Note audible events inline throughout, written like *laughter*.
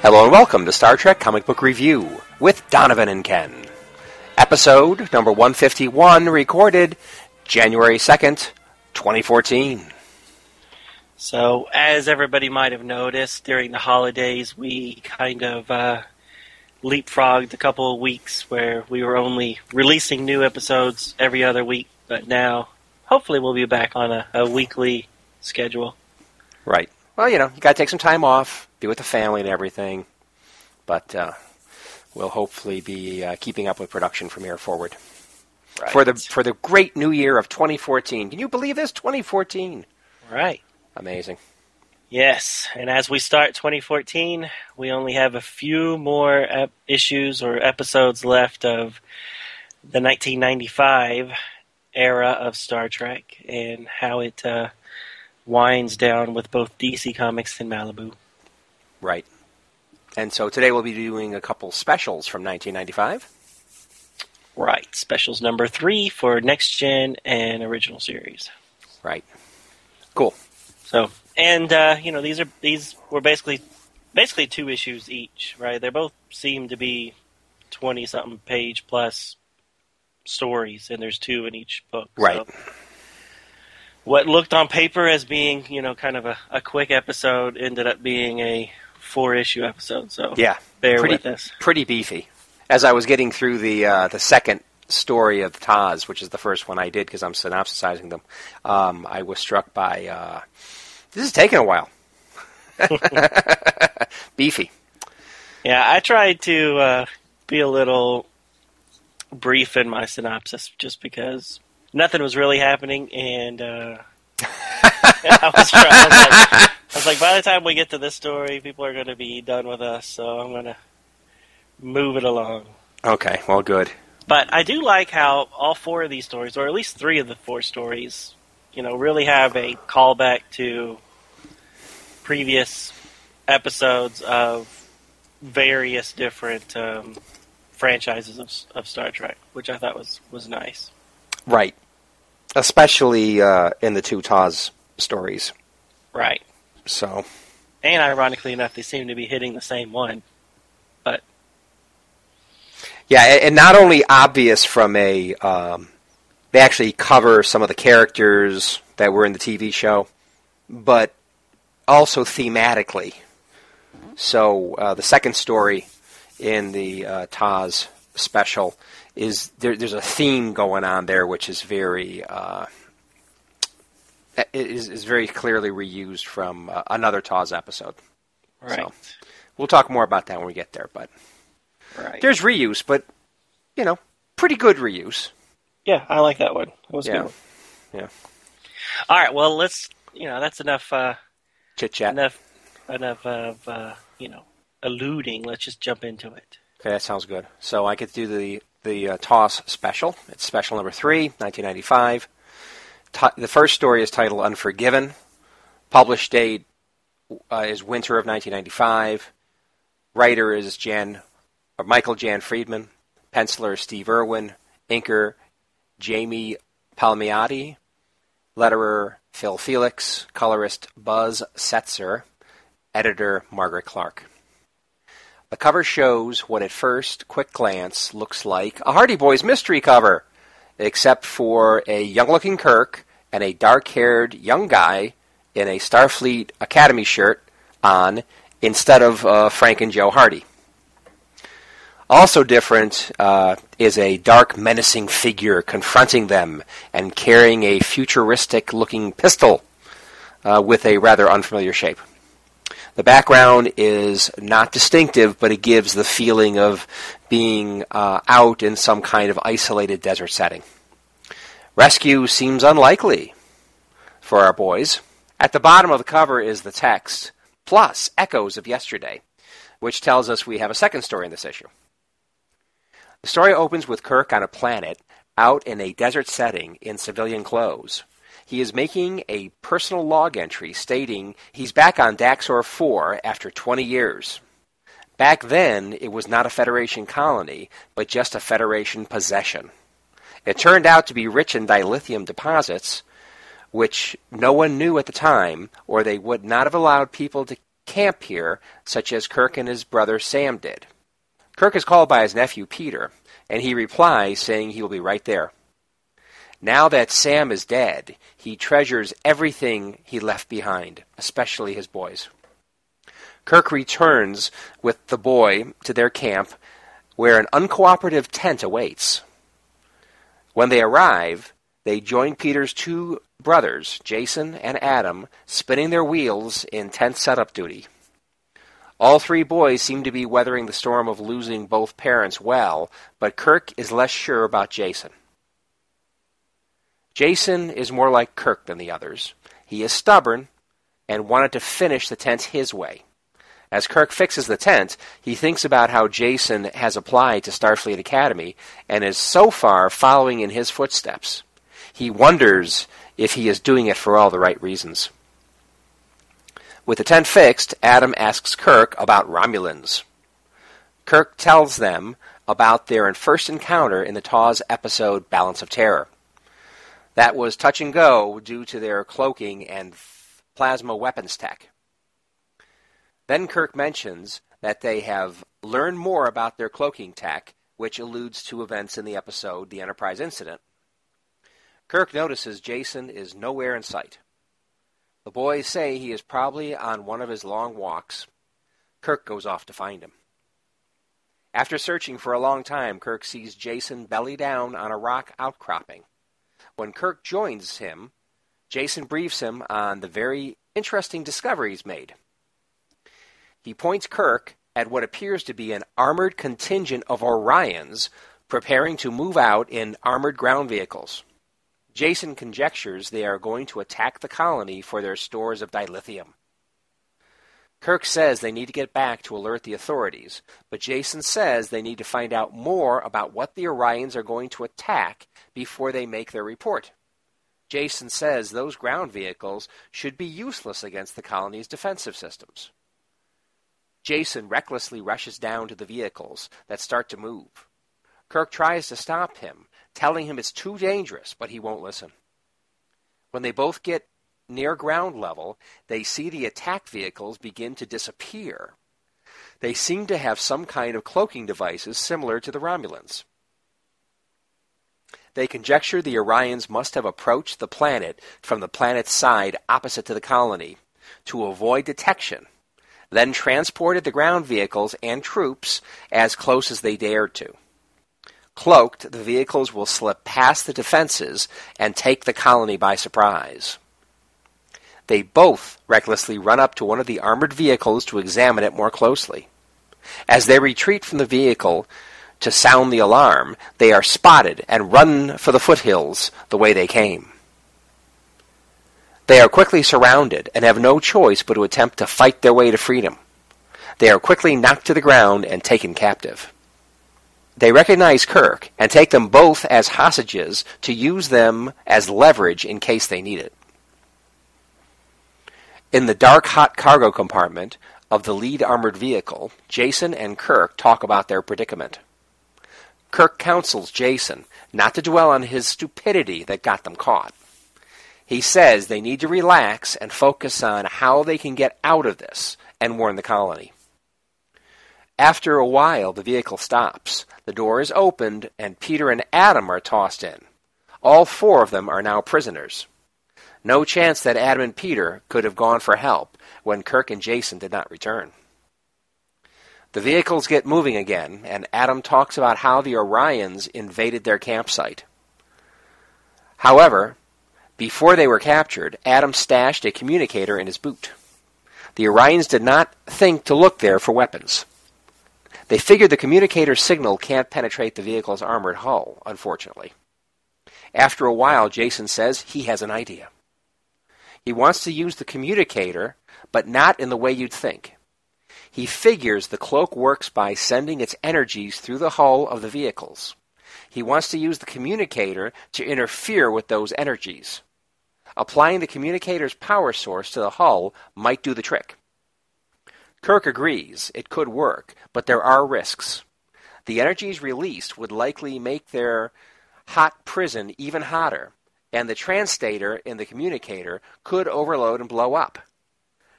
Hello and welcome to Star Trek Comic Book Review with Donovan and Ken. Episode number 151, recorded January 2nd, 2014. So, as everybody might have noticed, during the holidays, we kind of uh, leapfrogged a couple of weeks where we were only releasing new episodes every other week, but now, hopefully, we'll be back on a, a weekly schedule. Right. Well, you know, you got to take some time off, be with the family and everything. But uh, we'll hopefully be uh, keeping up with production from here forward Right. for the for the great new year of 2014. Can you believe this? 2014. right. Amazing. Yes, and as we start 2014, we only have a few more ep- issues or episodes left of the 1995 era of Star Trek and how it uh, winds down with both DC Comics and Malibu. Right. And so today we'll be doing a couple specials from 1995. Right, specials number three for Next Gen and Original Series. Right. Cool. So, and uh, you know, these are these were basically basically two issues each, right? They both seem to be twenty something page plus stories, and there's two in each book. So Right. What looked on paper as being, you know, kind of a, a quick episode ended up being a four issue episode. So Yeah. bear pretty, with us. Pretty beefy. As I was getting through the uh, the second story of TOS, which is the first one I did because I'm synopsisizing them, um, I was struck by uh, this is taking a while. *laughs* beefy. Yeah, I tried to uh, be a little brief in my synopsis just because nothing was really happening, and uh, *laughs* I, was, I, was like, I was like, by the time we get to this story, people are going to be done with us, so I'm going to move it along. Okay, well, good. But I do like how all four of these stories, or at least three of the four stories, you know, really have a callback to previous episodes of various different um, franchises of, of Star Trek, which I thought was, was nice. Right. Especially uh, in the two TOS stories. Right. So, And ironically enough, they seem to be hitting the same one. But yeah, and not only obvious from a. Um, they actually cover some of the characters that were in the TV show, but also thematically. So uh, the second story in the uh, TOS special is there, there's a theme going on there, which is very uh, is, is very clearly reused from uh, another TOS episode. right. So. We'll talk more about that when we get there, but Right. there's reuse, but you know, pretty good reuse. Yeah, I like that one. That was Yeah. good one. Yeah. All right, well, let's, you know, that's enough. Uh, Chit chat. enough enough of uh, you know alluding. Let's just jump into it. Okay, that sounds good. So I get to do the the uh, TOS special. It's special number three, 1995. Ti the first story is titled "Unforgiven." Published date uh, is winter of 1995. Writer is Jan or Michael Jan Friedman. Penciler Steve Erwin. Inker Jimmy Palmiotti. Letterer Phil Felix. Colorist Buzz Setzer. Editor Margaret Clark. The cover shows what at first quick glance looks like a Hardy Boys mystery cover, except for a young looking Kirk and a dark haired young guy in a Starfleet Academy shirt on instead of uh, Frank and Joe Hardy. Also different uh, is a dark, menacing figure confronting them and carrying a futuristic looking pistol uh, with a rather unfamiliar shape. The background is not distinctive, but it gives the feeling of being uh, out in some kind of isolated desert setting. Rescue seems unlikely for our boys. At the bottom of the cover is the text, plus echoes of yesterday. which tells us we have a second story in this issue. The story opens with Kirk on a planet out in a desert setting in civilian clothes. He is making a personal log entry stating he's back on Daxor 4 after 20 years. Back then, it was not a Federation colony, but just a Federation possession. It turned out to be rich in dilithium deposits, which no one knew at the time, or they would not have allowed people to camp here, such as Kirk and his brother Sam did. Kirk is called by his nephew Peter, and he replies saying he will be right there. Now that Sam is dead, he treasures everything he left behind, especially his boys. Kirk returns with the boy to their camp, where an uncooperative tent awaits. When they arrive, they join Peter's two brothers, Jason and Adam, spinning their wheels in tent setup duty. All three boys seem to be weathering the storm of losing both parents well, but Kirk is less sure about Jason. Jason is more like Kirk than the others. He is stubborn and wanted to finish the tent his way. As Kirk fixes the tent, he thinks about how Jason has applied to Starfleet Academy and is so far following in his footsteps. He wonders if he is doing it for all the right reasons. With the tent fixed, Adam asks Kirk about Romulans. Kirk tells them about their first encounter in the TOS episode Balance of Terror that was touch and go due to their cloaking and plasma weapons tech. Then Kirk mentions that they have learned more about their cloaking tech, which alludes to events in the episode The Enterprise Incident. Kirk notices Jason is nowhere in sight. The boys say he is probably on one of his long walks. Kirk goes off to find him. After searching for a long time, Kirk sees Jason belly down on a rock outcropping. When Kirk joins him, Jason briefs him on the very interesting discoveries made. He points Kirk at what appears to be an armored contingent of Orions preparing to move out in armored ground vehicles. Jason conjectures they are going to attack the colony for their stores of dilithium. Kirk says they need to get back to alert the authorities, but Jason says they need to find out more about what the Orions are going to attack before they make their report. Jason says those ground vehicles should be useless against the colony's defensive systems. Jason recklessly rushes down to the vehicles that start to move. Kirk tries to stop him, telling him it's too dangerous, but he won't listen. When they both get near ground level, they see the attack vehicles begin to disappear. They seem to have some kind of cloaking devices similar to the Romulans. They conjecture the Orions must have approached the planet from the planet's side opposite to the colony to avoid detection, then transported the ground vehicles and troops as close as they dared to. Cloaked, the vehicles will slip past the defenses and take the colony by surprise. They both recklessly run up to one of the armored vehicles to examine it more closely. As they retreat from the vehicle to sound the alarm, they are spotted and run for the foothills the way they came. They are quickly surrounded and have no choice but to attempt to fight their way to freedom. They are quickly knocked to the ground and taken captive. They recognize Kirk and take them both as hostages to use them as leverage in case they need it. In the dark, hot cargo compartment of the lead armored vehicle, Jason and Kirk talk about their predicament. Kirk counsels Jason not to dwell on his stupidity that got them caught. He says they need to relax and focus on how they can get out of this and warn the colony. After a while, the vehicle stops. The door is opened, and Peter and Adam are tossed in. All four of them are now prisoners. No chance that Adam and Peter could have gone for help when Kirk and Jason did not return. The vehicles get moving again, and Adam talks about how the Orions invaded their campsite. However, before they were captured, Adam stashed a communicator in his boot. The Orions did not think to look there for weapons. They figured the communicator signal can't penetrate the vehicle's armored hull, unfortunately. After a while, Jason says he has an idea. He wants to use the communicator, but not in the way you'd think. He figures the cloak works by sending its energies through the hull of the vehicles. He wants to use the communicator to interfere with those energies. Applying the communicator's power source to the hull might do the trick. Kirk agrees it could work, but there are risks. The energies released would likely make their hot prison even hotter, and the translator in the communicator could overload and blow up.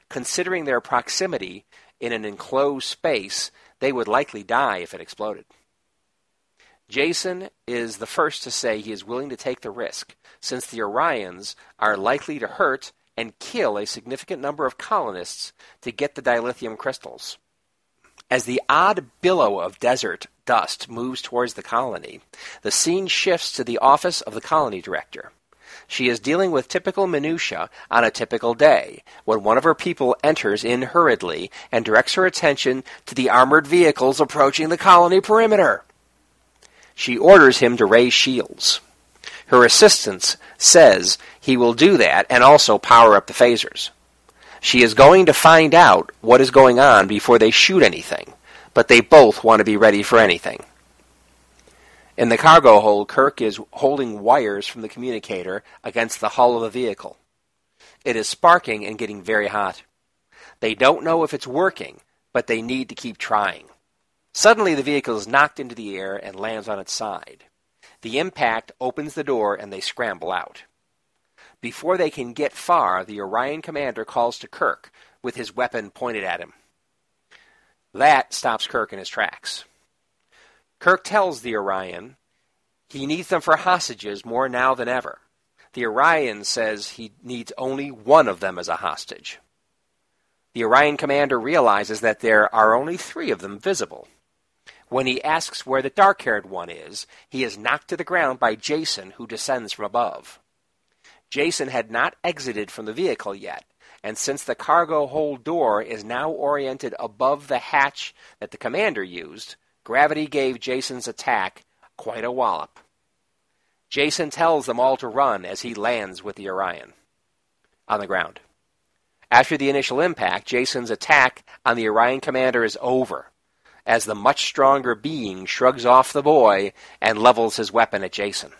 Considering their proximity in an enclosed space, they would likely die if it exploded. Jason is the first to say he is willing to take the risk, since the Orions are likely to hurt and kill a significant number of colonists to get the dilithium crystals. As the odd billow of desert dust moves towards the colony, the scene shifts to the office of the colony director. She is dealing with typical minutiae on a typical day when one of her people enters in hurriedly and directs her attention to the armored vehicles approaching the colony perimeter. She orders him to raise shields. Her assistant says he will do that and also power up the phasers. She is going to find out what is going on before they shoot anything, but they both want to be ready for anything. In the cargo hold, Kirk is holding wires from the communicator against the hull of the vehicle. It is sparking and getting very hot. They don't know if it's working, but they need to keep trying. Suddenly, the vehicle is knocked into the air and lands on its side. The impact opens the door and they scramble out. Before they can get far, the Orion commander calls to Kirk with his weapon pointed at him. That stops Kirk in his tracks. Kirk tells the Orion he needs them for hostages more now than ever. The Orion says he needs only one of them as a hostage. The Orion commander realizes that there are only three of them visible. When he asks where the dark haired one is, he is knocked to the ground by Jason, who descends from above. Jason had not exited from the vehicle yet, and since the cargo hold door is now oriented above the hatch that the commander used, gravity gave Jason's attack quite a wallop. Jason tells them all to run as he lands with the Orion on the ground. After the initial impact, Jason's attack on the Orion commander is over as the much stronger being shrugs off the boy and levels his weapon at Jason.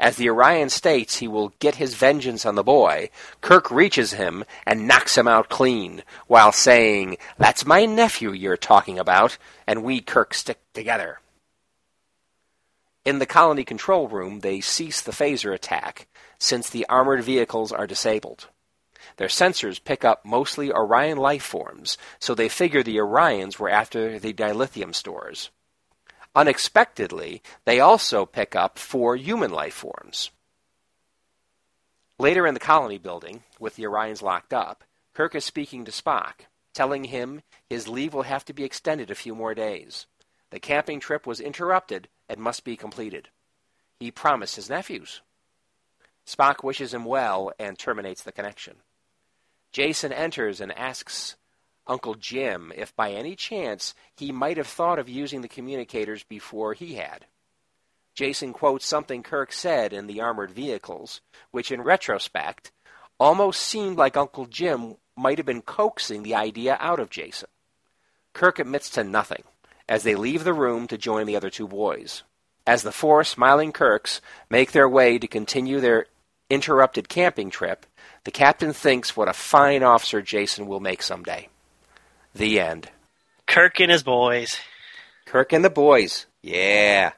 As the Orion states he will get his vengeance on the boy, Kirk reaches him and knocks him out clean, while saying, That's my nephew you're talking about, and we, Kirk, stick together. In the colony control room, they cease the phaser attack, since the armored vehicles are disabled. Their sensors pick up mostly Orion life forms, so they figure the Orions were after the dilithium stores. Unexpectedly, they also pick up four human life forms. Later in the colony building, with the Orions locked up, Kirk is speaking to Spock, telling him his leave will have to be extended a few more days. The camping trip was interrupted and must be completed. He promised his nephews. Spock wishes him well and terminates the connection. Jason enters and asks Uncle Jim if by any chance he might have thought of using the communicators before he had. Jason quotes something Kirk said in the armored vehicles, which in retrospect almost seemed like Uncle Jim might have been coaxing the idea out of Jason. Kirk admits to nothing as they leave the room to join the other two boys. As the four smiling Kirks make their way to continue their interrupted camping trip, the captain thinks what a fine officer Jason will make someday. The end. Kirk and his boys. Kirk and the boys. Yeah.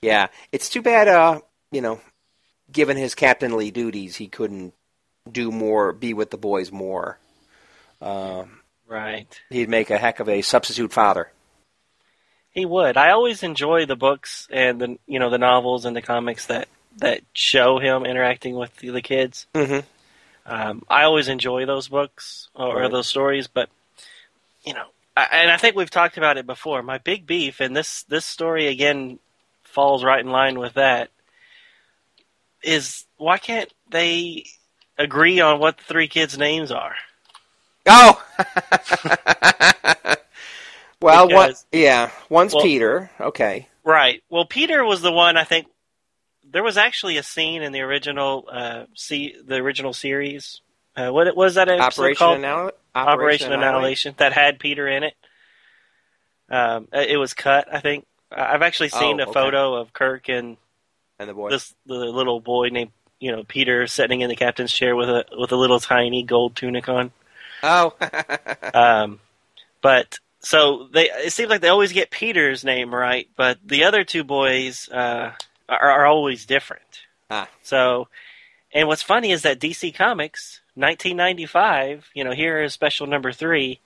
Yeah. It's too bad, uh, you know, given his captainly duties, he couldn't do more, be with the boys more. Um, right. He'd make a heck of a substitute father. He would. I always enjoy the books and the you know the novels and the comics that that show him interacting with the, the kids. Mm-hmm. Um, I always enjoy those books or, Right. or those stories, but you know, I, and I think we've talked about it before. My big beef, and this this story again falls right in line with that, is why can't they agree on what the three kids' names are? Oh! *laughs* well, what? Because- Yeah, one's Well- Peter. Okay. Right. Well, Peter was the one I think. There was actually a scene in the original uh, see the original series Uh, what was that episode Operation called? Annihilate. Operation Annihilation that had Peter in it. Um, it was cut, I think. I've actually seen Oh, a okay. photo of Kirk and and the boy. this the little boy named you know Peter sitting in the captain's chair with a with a little tiny gold tunic on. Oh, *laughs* Um, but so they it seems like they always get Peter's name right, but the other two boys uh, are, are always different. Ah. So, and what's funny is that DC Comics, 1995, you know, here is special number three.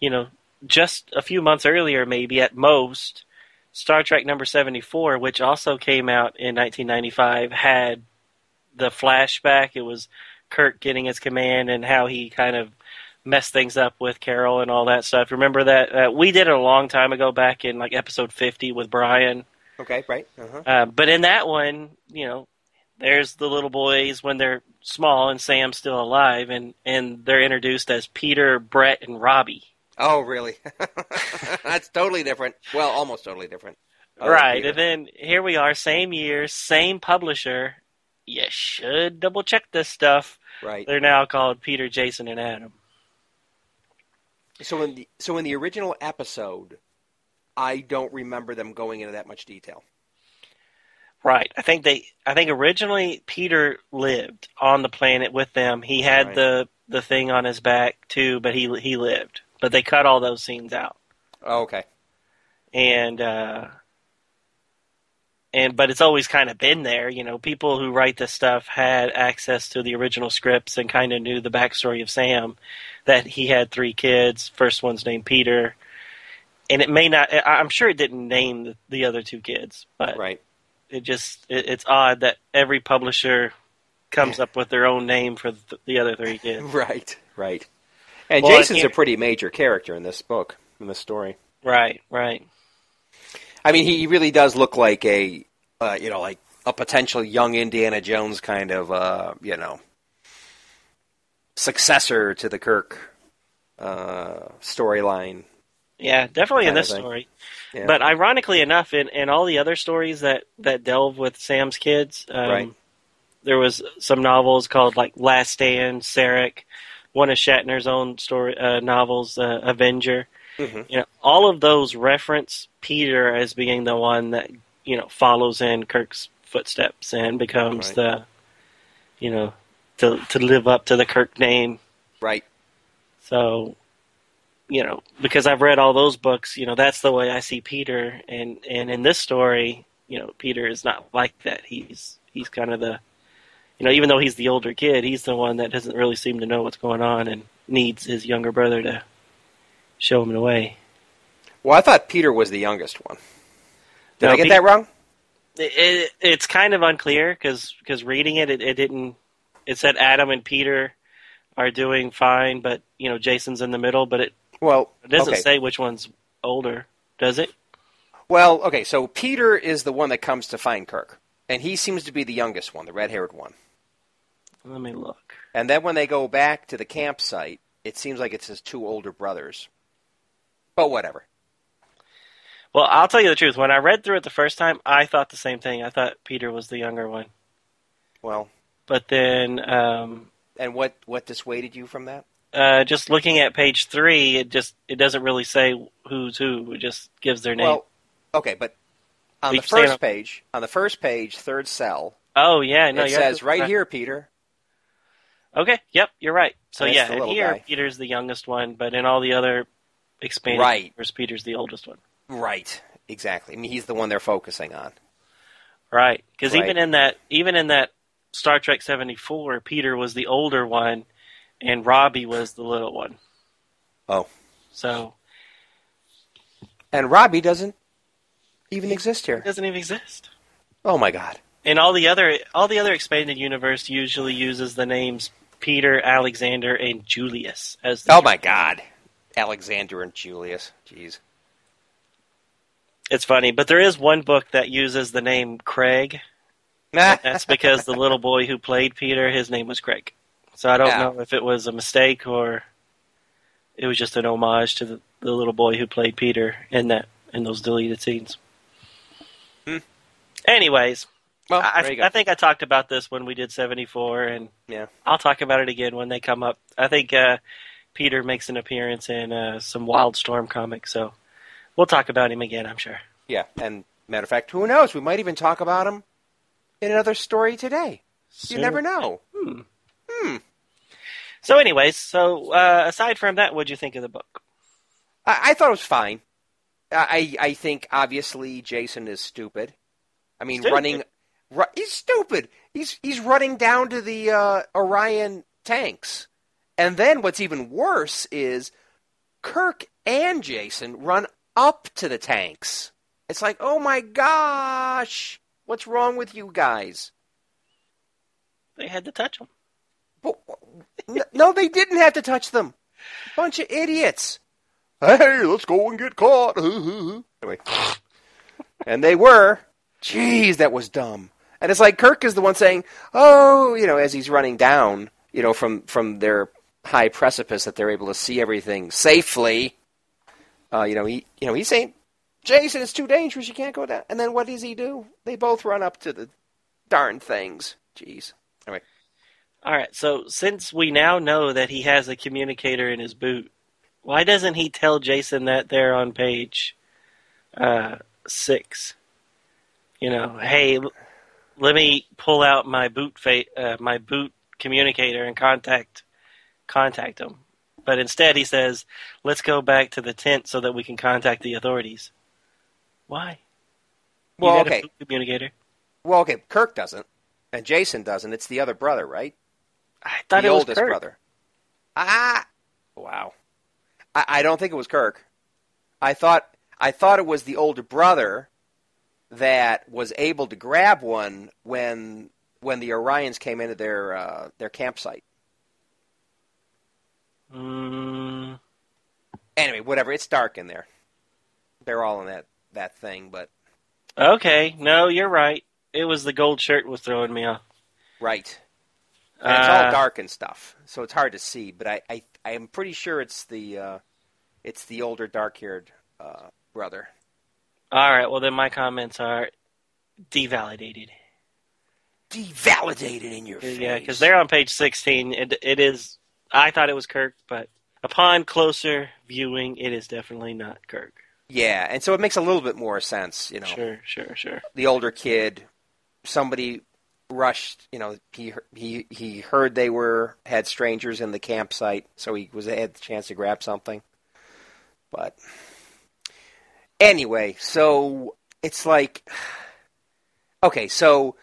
You know, just a few months earlier, maybe at most, Star Trek number 74, which also came out in 1995, had the flashback. It was Kirk getting his command and how he kind of messed things up with Carol and all that stuff. Remember that? Uh, we did it a long time ago, back in like episode 50 with Brian. okay, right. Uh-huh. Uh, but in that one, you know, there's the little boys when they're small and Sam's still alive, and and they're introduced as Peter, Brett, and Robbie. Oh, really? *laughs* That's totally different. Well, almost totally different. Other right, and then here we are, same year, same publisher. You should double check this stuff. right. They're now called Peter, Jason, and Adam. So in the so in the original episode, I don't remember them going into that much detail. Right. I think they. I think originally Peter lived on the planet with them. He had Right. the the thing on his back too, but he he lived. But they cut all those scenes out. Oh, okay. and uh and but it's always kind of been there you know people who write this stuff had access to the original scripts and kind of knew the backstory of sam that he had three kids first one's named peter and it may not i'm sure it didn't name the, the other two kids but Right. It just it, it's odd that every publisher comes up with their own name for the, the other three kids *laughs* Right. Right. And Well, Jason's a pretty major character in this book, in this story. right right I mean, he really does look like a, uh, you know, like a potential young Indiana Jones kind of, uh, you know, successor to the Kirk uh, storyline. Yeah definitely in this story Yeah. But ironically enough, in, in all the other stories that, that delve with Sam's kids, um, Right. there was some novels called like Last Stand, Sarek, one of Shatner's own story uh, novels, uh, Avenger. Mhm. You know, all of those reference Peter as being the one that you know follows in Kirk's footsteps and becomes Right. the, you know, to to live up to the Kirk name. right. So, you know, because I've read all those books, you know, that's the way I see Peter. And and in this story, you know, Peter is not like that. He's he's kind of the, you know, even though he's the older kid, he's the one that doesn't really seem to know what's going on and needs his younger brother to show him the way. Well, I thought Peter was the youngest one. Did No, I get Pe- that wrong? It, it, it's kind of unclear because because reading it, it, it didn't. It said Adam and Peter are doing fine, but you know Jason's in the middle. But it, Well, it doesn't okay. say which one's older, does it? Well, okay, so Peter is the one that comes to find Kirk, and he seems to be the youngest one, the red-haired one. Let me look. And then when they go back to the campsite, it seems like it's his two older brothers. But whatever. Well, I'll tell you the truth. When I read through it the first time, I thought the same thing. I thought Peter was the younger one. Well, But then, um, and what what dissuaded you from that? Uh, just looking at page three, it just it doesn't really say who's who. It just gives their name. Well, okay, but on You the can say it first on- page, on the first page, third cell, oh yeah, no, it says absolutely right here, Peter. Okay, yep, you're right. So That's yeah, and here guy. Peter's the youngest one, but in all the other expanded Right. universe, Peter's the oldest one. Right, exactly. I mean, he's the one they're focusing on. Right, because Right. even in that even in that Star Trek seventy four, Peter was the older one, and Robbie was the little one. Oh, So and Robbie doesn't even exist it here. doesn't even exist. Oh my God. And all the other all the other expanded universe usually uses the names Peter, Alexander, and Julius as the Oh my God. Alexander and Julius. Jeez. It's funny, but there is one book that uses the name Craig. *laughs* That's because the little boy who played Peter, his name was Craig. So I don't Yeah. know if it was a mistake or it was just an homage to the, the little boy who played Peter in that in those deleted scenes. Hmm. Anyways, Well, I, I think I talked about this when we did 74, and Yeah. I'll talk about it again when they come up. I think uh, Peter makes an appearance in uh, some Wildstorm comics, so we'll talk about him again, I'm sure. Yeah, and matter of fact, who knows? We might even talk about him in another story today. You never know. So, anyways, so uh, aside from that, what'd you think of the book? I, I thought it was fine. I I think obviously Jason is stupid. I mean, Stupid? running. Ru- he's stupid. He's he's running down to the uh, Orion tanks, and then what's even worse is Kirk and Jason run up to the tanks. It's like, oh my gosh, what's wrong with you guys? They had to touch him. No, they didn't have to touch them. Bunch of idiots. Hey, let's go and get caught. anyway. And they were. Jeez, that was dumb. And it's like Kirk is the one saying, "Oh, you know," as he's running down, you know, from from their high precipice that they're able to see everything safely. Uh, you know, he you know he's saying, "Jason, it's too dangerous. You can't go down." And then what does he do? They both run up to the darn things. Jeez. Anyway, All right, so since we now know that he has a communicator in his boot, why doesn't he tell Jason that there on page uh, six? You know, hey, l- let me pull out my boot fa- uh, my boot communicator and contact contact him. But instead, he says, "Let's go back to the tent so that we can contact the authorities." Why? Well, okay. communicator. Well, okay, Kirk doesn't, and Jason doesn't. It's the other brother, right? I thought the it was oldest Kirk. brother. Ah, wow. I, I don't think it was Kirk. I thought I thought it was the older brother that was able to grab one when when the Orions came into their uh, their campsite. Mm, Anyway, whatever. It's dark in there. They're all in that that thing, but okay, no, you're right. It was the gold shirt was throwing me off. right. And it's all Uh, dark and stuff, so it's hard to see. But I I, I am pretty sure it's the uh, it's the older dark haired uh, brother. All right, well then my comments are devalidated. Devalidated in your face. Yeah, because they're on page sixteen. It, it is. I thought it was Kirk, but upon closer viewing, it is definitely not Kirk. Yeah, and so it makes a little bit more sense, you know. Sure, sure, sure. The older kid, somebody rushed, you know, he he he heard they were had strangers in the campsite, so he was had the chance to grab something. But anyway, so it's like okay, so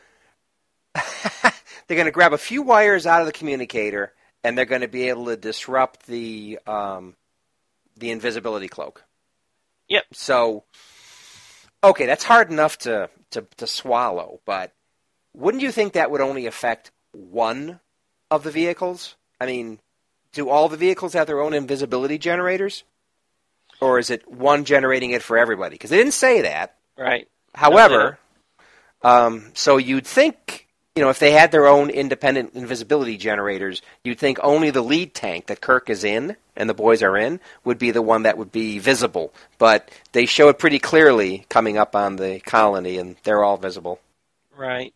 *laughs* they're going to grab a few wires out of the communicator and they're going to be able to disrupt the um, the invisibility cloak. Yep. So, okay, that's hard enough to, to, to swallow, but wouldn't you think that would only affect one of the vehicles? I mean, do all the vehicles have their own invisibility generators? Or is it one generating it for everybody? Because they didn't say that. Right. However, um, so you'd think, you know, if they had their own independent invisibility generators, you'd think only the lead tank that Kirk is in and the boys are in would be the one that would be visible. But they show it pretty clearly coming up on the colony, and they're all visible. Right.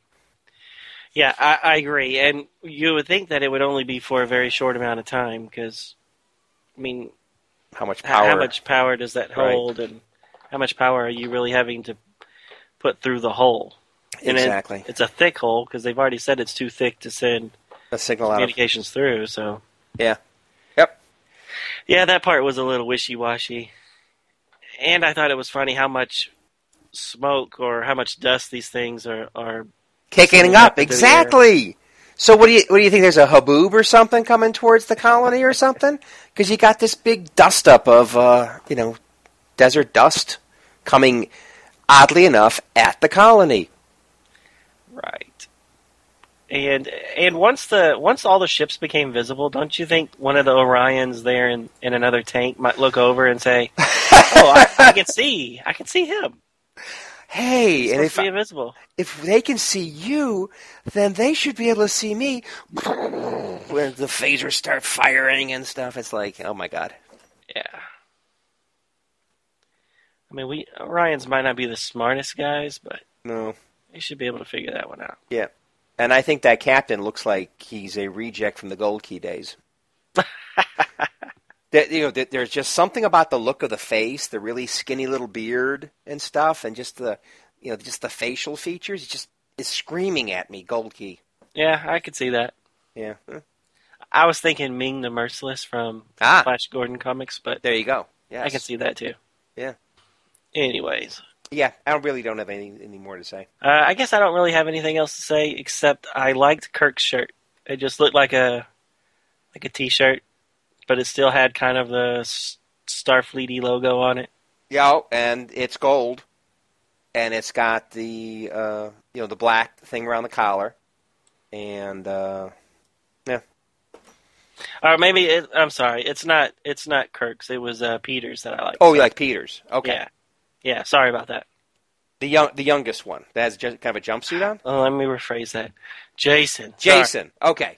Yeah, I, I agree, and you would think that it would only be for a very short amount of time because, I mean, How much power? how much power does that Right. hold, and how much power are you really having to put through the hole? And it- exactly? it's a thick hole because they've already said it's too thick to send A signal out of communications through. So yeah. Yep. yeah, that part was a little wishy washy, and I thought it was funny how much smoke or how much dust these things are are. Kicking Sending up up exactly. So what do you what do you think? There's a haboob or something coming towards the colony or something? Because you got this big dust up of uh, you know desert dust coming, oddly enough, at the colony. Right. And and once the once all the ships became visible, don't you think one of the Orions there in, in another tank might look over and say, *laughs* "Oh, I, I can see, I can see him. Hey, and if invisible." if they can see you, then they should be able to see me. When the phasers start firing and stuff, it's like, oh my god. Yeah. I mean, we Orions might not be the smartest guys, but No. They should be able to figure that one out. Yeah. And I think that captain looks like he's a reject from the Gold Key days. *laughs* that, you know, that there's just something about the look of the face, the really skinny little beard and stuff, and just the, you know, just the facial features. It just is screaming at me, Gold Key. Yeah, I could see that. Yeah. I was thinking Ming the Merciless from Ah. Flash Gordon comics, but There you go. Yeah, I can see that too. Yeah. Anyways, Yeah, I really don't have any any more to say. uh, I guess I don't really have anything else to say except I liked Kirk's shirt. It just looked like a like a t-shirt, but it still had kind of the Starfleety logo on it. Yeah, and it's gold, and it's got the uh, you know the black thing around the collar, and uh, Or maybe it, I'm sorry, it's not it's not Kirk's. It was uh, Peters that I liked. oh, you like Peters? Okay, Yeah, yeah. Sorry about that. the young the youngest one that has just kind of a jumpsuit on. Oh, let me rephrase that. Jason. Sorry. Jason. Okay.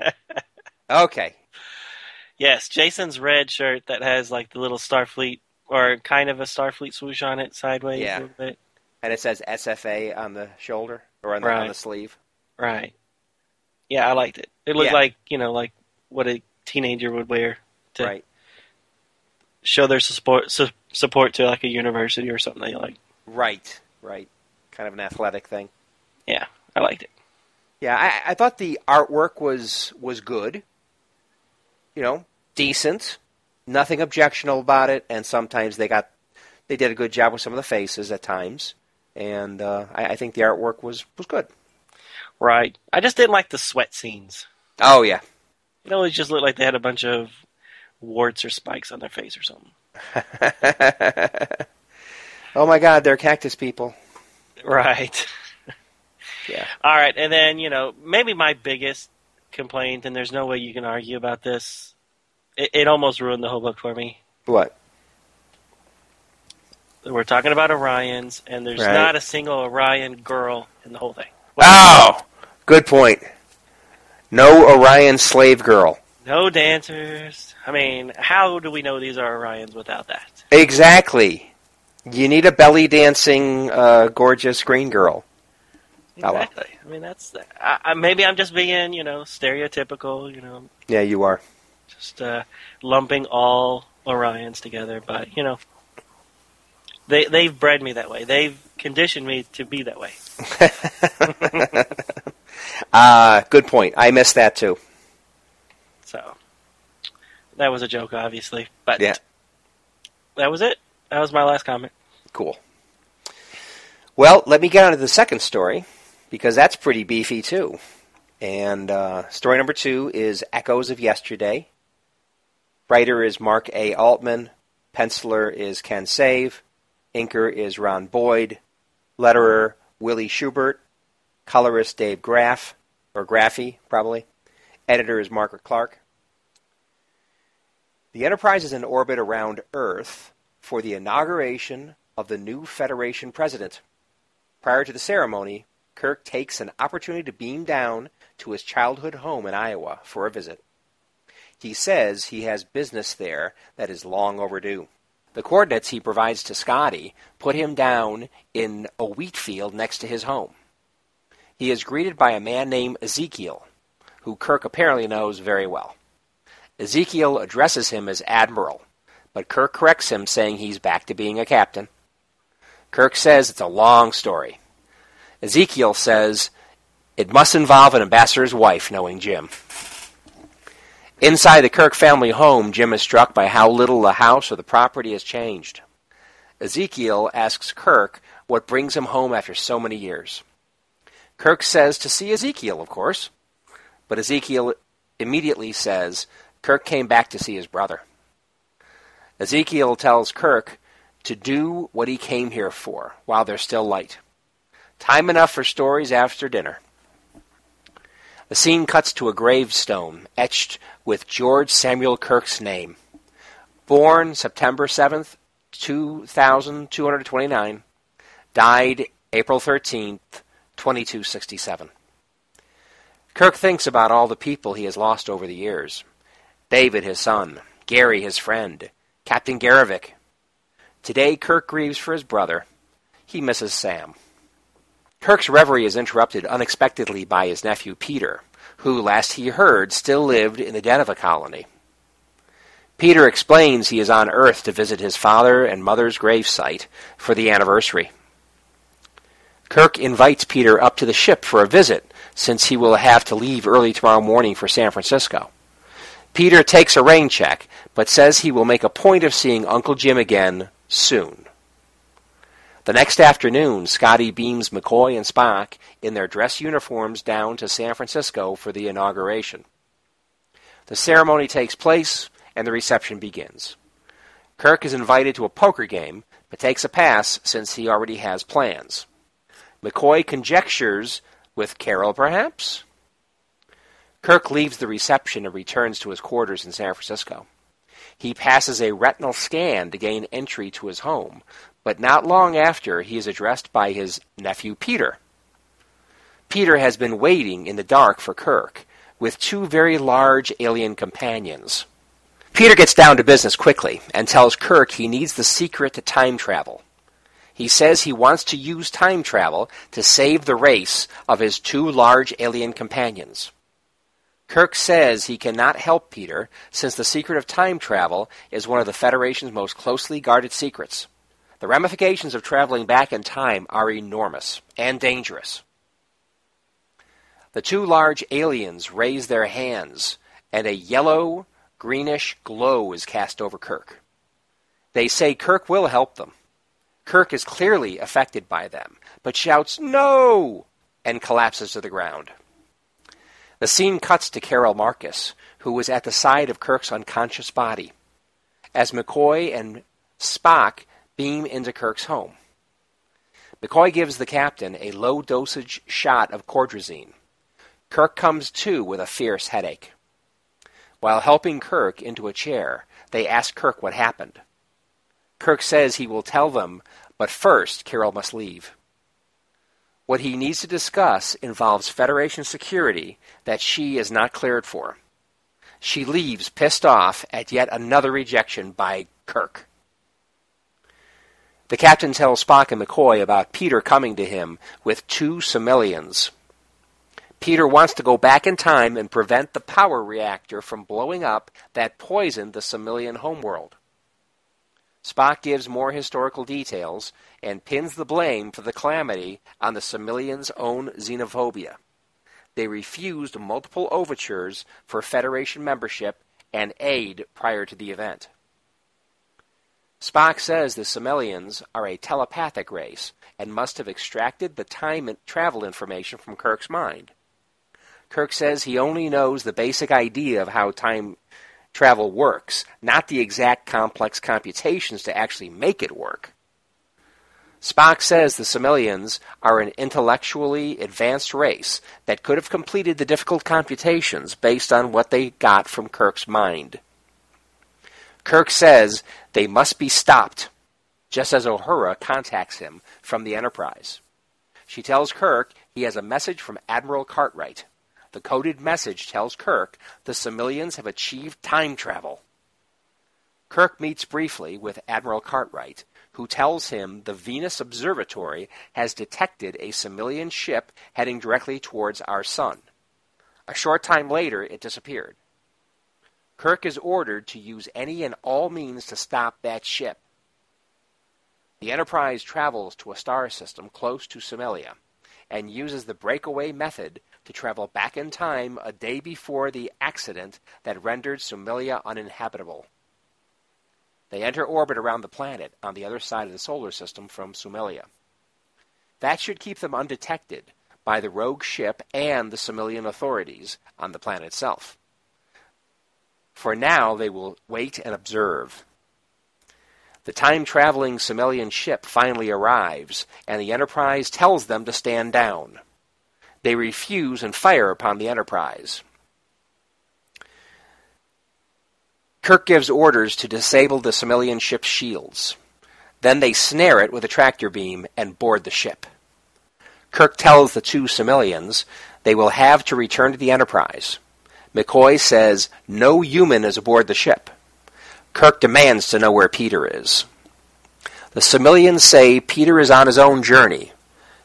*laughs* okay. Yes, Jason's red shirt that has like the little Starfleet or kind of a Starfleet swoosh on it sideways Yeah. a little bit. And it says SFA on the shoulder or on the, on the sleeve. Right. Yeah, I liked it. It looked Yeah. like, you know, like what a teenager would wear to Right. show their support su- support to like a university or something they like. Right. Right. Kind of an athletic thing. Yeah, I liked it. Yeah, I, I thought the artwork was was good. You know, decent. Nothing objectionable about it, and sometimes they got they did a good job with some of the faces at times, and uh, I, I think the artwork was was good. Right. I just didn't like the sweat scenes. Oh yeah, It always just looked like they had a bunch of warts or spikes on their face or something. *laughs* oh my God, they're cactus people. Right. Yeah. *laughs* All right, and then you know maybe my biggest complaint, and there's no way you can argue about this. It, it almost ruined the whole book for me. What? We're talking about Orions, and there's Right. not a single Orion girl in the whole thing. Oh, good point. No Orion slave girl. No dancers. I mean, how do we know these are Orions without that? Exactly. You need a belly dancing, uh, gorgeous green girl. *laughs* Exactly. I mean, that's I, I, maybe I'm just being you know stereotypical. You know, Yeah, you are. just uh, lumping all Orions together, but you know, they they've bred me that way. They've conditioned me to be that way. Ah, *laughs* good point. I missed that too. So that was a joke, obviously, but Yeah. that was it. That was my last comment. Cool. Well, let me get on to the second story because that's pretty beefy too. And uh, story number two is Echoes of Yesterday. Writer is Mark A. Altman. Penciler is Ken Save. Inker is Ron Boyd. Letterer Willie Schubert. Colorist Dave Graff, or Graffy, probably. Editor is Margaret Clark. The Enterprise is in orbit around Earth for the inauguration of the new Federation president. Prior to the ceremony, Kirk takes an opportunity to beam down to his childhood home in Iowa for a visit. He says he has business there that is long overdue. The coordinates he provides to Scotty put him down in a wheat field next to his home. He is greeted by a man named Ezekiel, who Kirk apparently knows very well. Ezekiel addresses him as Admiral, but Kirk corrects him, saying he's back to being a captain. Kirk says it's a long story. Ezekiel says it must involve an ambassador's wife knowing Jim. Inside the Kirk family home, Jim is struck by how little the house or the property has changed. Ezekiel asks Kirk what brings him home after so many years. Kirk says to see Ezekiel, of course, but Ezekiel immediately says Kirk came back to see his brother. Ezekiel tells Kirk to do what he came here for while there's still light. Time enough for stories after dinner. The scene cuts to a gravestone etched with George Samuel Kirk's name. Born September 7th, 2229. Died April 13th, 2267. Kirk thinks about all the people he has lost over the years. David, his son, Gary, his friend, Captain Garrovick. Today, Kirk grieves for his brother. He misses Sam. Kirk's reverie is interrupted unexpectedly by his nephew Peter, who, last he heard, still lived in the Deneva colony. Peter explains he is on Earth to visit his father and mother's gravesite for the anniversary. Kirk invites Peter up to the ship for a visit, since he will have to leave early tomorrow morning for San Francisco. Peter takes a rain check, but says he will make a point of seeing Uncle Jim again soon. The next afternoon, Scotty beams McCoy and Spock in their dress uniforms down to San Francisco for the inauguration. The ceremony takes place, and the reception begins. Kirk is invited to a poker game, but takes a pass since he already has plans. McCoy conjectures with Carol, perhaps? Kirk leaves the reception and returns to his quarters in San Francisco. He passes a retinal scan to gain entry to his home, but not long after he is addressed by his nephew Peter. Peter has been waiting in the dark for Kirk, with two very large alien companions. Peter gets down to business quickly and tells Kirk he needs the secret to time travel. He says he wants to use time travel to save the race of his two large alien companions. Kirk says he cannot help Peter since the secret of time travel is one of the Federation's most closely guarded secrets. The ramifications of traveling back in time are enormous and dangerous. The two large aliens raise their hands, and a yellow, greenish glow is cast over Kirk. They say Kirk will help them. Kirk is clearly affected by them, but shouts, No! and collapses to the ground. The scene cuts to Carol Marcus, who was at the side of Kirk's unconscious body, as McCoy and Spock beam into Kirk's home. McCoy gives the captain a low dosage shot of cordrazine. Kirk comes to with a fierce headache. While helping Kirk into a chair, they ask Kirk what happened. Kirk says he will tell them, but first Carol must leave. What he needs to discuss involves Federation security that she is not cleared for. She leaves pissed off at yet another rejection by Kirk. The captain tells Spock and McCoy about Peter coming to him with two Somalians. Peter wants to go back in time and prevent the power reactor from blowing up that poisoned the Somalian homeworld. Spock gives more historical details and pins the blame for the calamity on the Somalians' own xenophobia. They refused multiple overtures for Federation membership and aid prior to the event. Spock says the Somalians are a telepathic race and must have extracted the time and travel information from Kirk's mind. Kirk says he only knows the basic idea of how time travel works, not the exact complex computations to actually make it work. Spock says the Somalians are an intellectually advanced race that could have completed the difficult computations based on what they got from Kirk's mind. Kirk says they must be stopped, just as Uhura contacts him from the Enterprise. She tells Kirk he has a message from Admiral Cartwright. The coded message tells Kirk the Somalians have achieved time travel. Kirk meets briefly with Admiral Cartwright, who tells him the Venus Observatory has detected a Somalian ship heading directly towards our sun. A short time later, it disappeared. Kirk is ordered to use any and all means to stop that ship. The Enterprise travels to a star system close to Somalia and uses the breakaway method to travel back in time a day before the accident that rendered Somalia uninhabitable. They enter orbit around the planet on the other side of the solar system from Somalia. That should keep them undetected by the rogue ship and the Somalian authorities on the planet itself. For now, they will wait and observe. The time traveling Somalian ship finally arrives, and the Enterprise tells them to stand down. They refuse and fire upon the Enterprise. Kirk gives orders to disable the Somalian ship's shields. Then they snare it with a tractor beam and board the ship. Kirk tells the two Somalians they will have to return to the Enterprise. McCoy says no human is aboard the ship. Kirk demands to know where Peter is. The Somalians say Peter is on his own journey.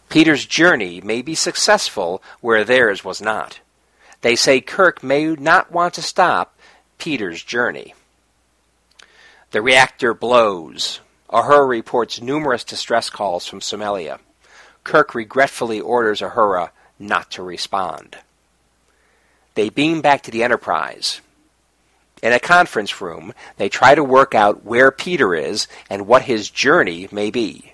Peter's journey may be successful where theirs was not. They say Kirk may not want to stop Peter's journey. The reactor blows. Uhura reports numerous distress calls from Somalia. Kirk regretfully orders Uhura not to respond. They beam back to the Enterprise. In a conference room, they try to work out where Peter is and what his journey may be.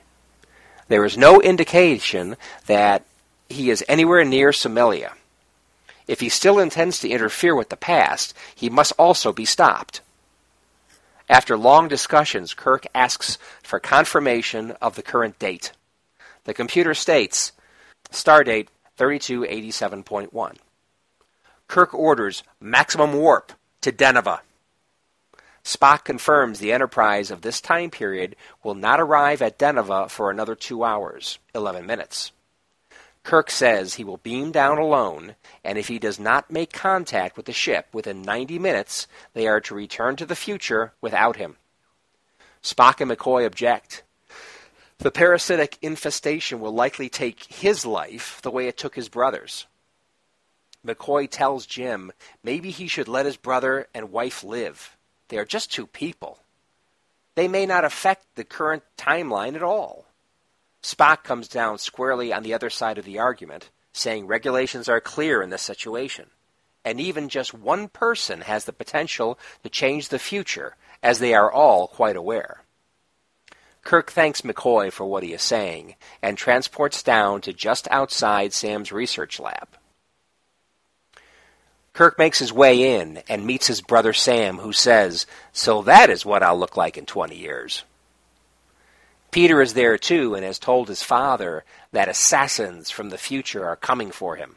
There is no indication that he is anywhere near Somalia. If he still intends to interfere with the past, he must also be stopped. After long discussions, Kirk asks for confirmation of the current date. The computer states stardate 3287.1. Kirk orders maximum warp to Deneva. Spock confirms the Enterprise of this time period will not arrive at Deneva for another two hours, 11 minutes. Kirk says he will beam down alone, and if he does not make contact with the ship within 90 minutes, they are to return to the future without him. Spock and McCoy object. The parasitic infestation will likely take his life the way it took his brother's. McCoy tells Jim maybe he should let his brother and wife live. They are just two people. They may not affect the current timeline at all. Spock comes down squarely on the other side of the argument, saying regulations are clear in this situation, and even just one person has the potential to change the future, as they are all quite aware. Kirk thanks McCoy for what he is saying and transports down to just outside Sam's research lab. Kirk makes his way in and meets his brother Sam, who says, So that is what I'll look like in 20 years. Peter is there too and has told his father that assassins from the future are coming for him.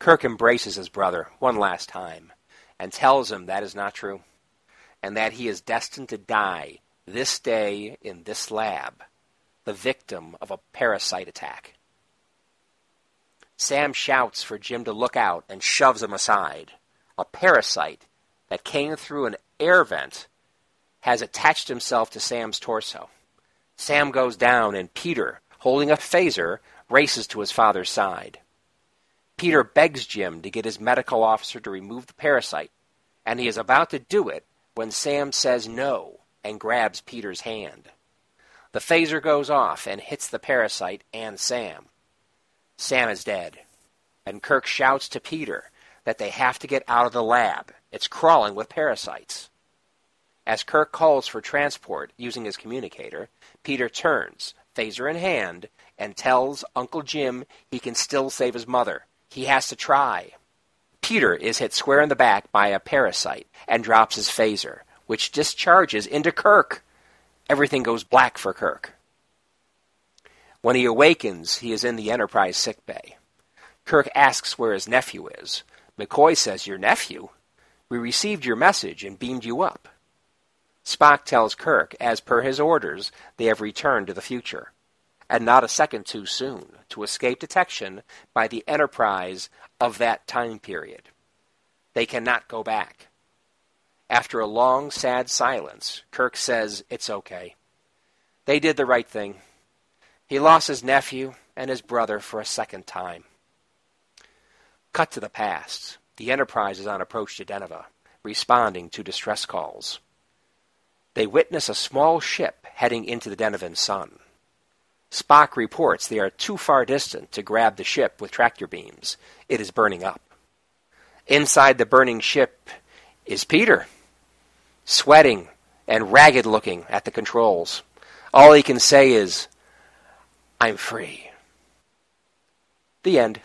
Kirk embraces his brother one last time and tells him that is not true and that he is destined to die this day in this lab, the victim of a parasite attack. Sam shouts for Jim to look out and shoves him aside. A parasite that came through an air vent has attached himself to Sam's torso. Sam goes down, and Peter, holding a phaser, races to his father's side. Peter begs Jim to get his medical officer to remove the parasite, and he is about to do it when Sam says no and grabs Peter's hand. The phaser goes off and hits the parasite and Sam. Sam is dead. And Kirk shouts to Peter that they have to get out of the lab. It's crawling with parasites. As Kirk calls for transport using his communicator, Peter turns, phaser in hand, and tells Uncle Jim he can still save his mother. He has to try. Peter is hit square in the back by a parasite and drops his phaser, which discharges into Kirk. Everything goes black for Kirk. When he awakens, he is in the Enterprise sickbay. Kirk asks where his nephew is. McCoy says, Your nephew? We received your message and beamed you up. Spock tells Kirk, as per his orders, they have returned to the future, and not a second too soon, to escape detection by the Enterprise of that time period. They cannot go back. After a long, sad silence, Kirk says, It's okay. They did the right thing. He lost his nephew and his brother for a second time. Cut to the past. The Enterprise is on approach to Deneva, responding to distress calls. They witness a small ship heading into the Denevan sun. Spock reports they are too far distant to grab the ship with tractor beams. It is burning up. Inside the burning ship is Peter, sweating and ragged looking at the controls. All he can say is, I'm free. The end.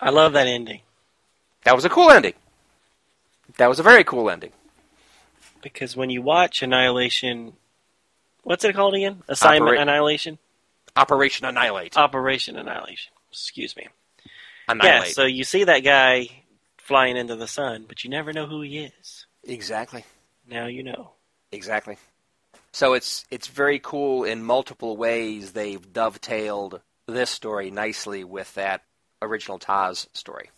I love that ending. That was a cool ending. That was a very cool ending. Because when you watch Annihilation, what's it called again? Assignment Opera- Annihilation? Operation Annihilate. Operation Annihilation. Excuse me. Annihilate. Yeah, so you see that guy flying into the sun, but you never know who he is. exactly. Now you know. Exactly. So it's it's very cool in multiple ways. They've dovetailed this story nicely with that original TOS story.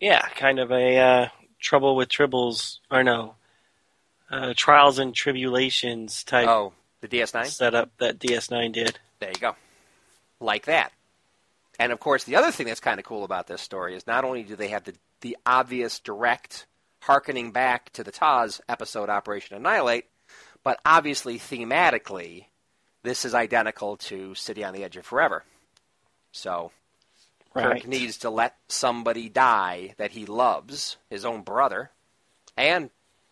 Yeah, kind of a uh, trouble with tribbles, or no, uh, trials and tribulations type Oh, the DS9. setup that DS9 did. There you go. Like that. And of course, the other thing that's kind of cool about this story is not only do they have the, the obvious direct harkening back to the TOS episode Operation Annihilate, but obviously thematically, this is identical to City on the Edge of Forever. So Right. Kirk needs to let somebody die that he loves, his own brother, and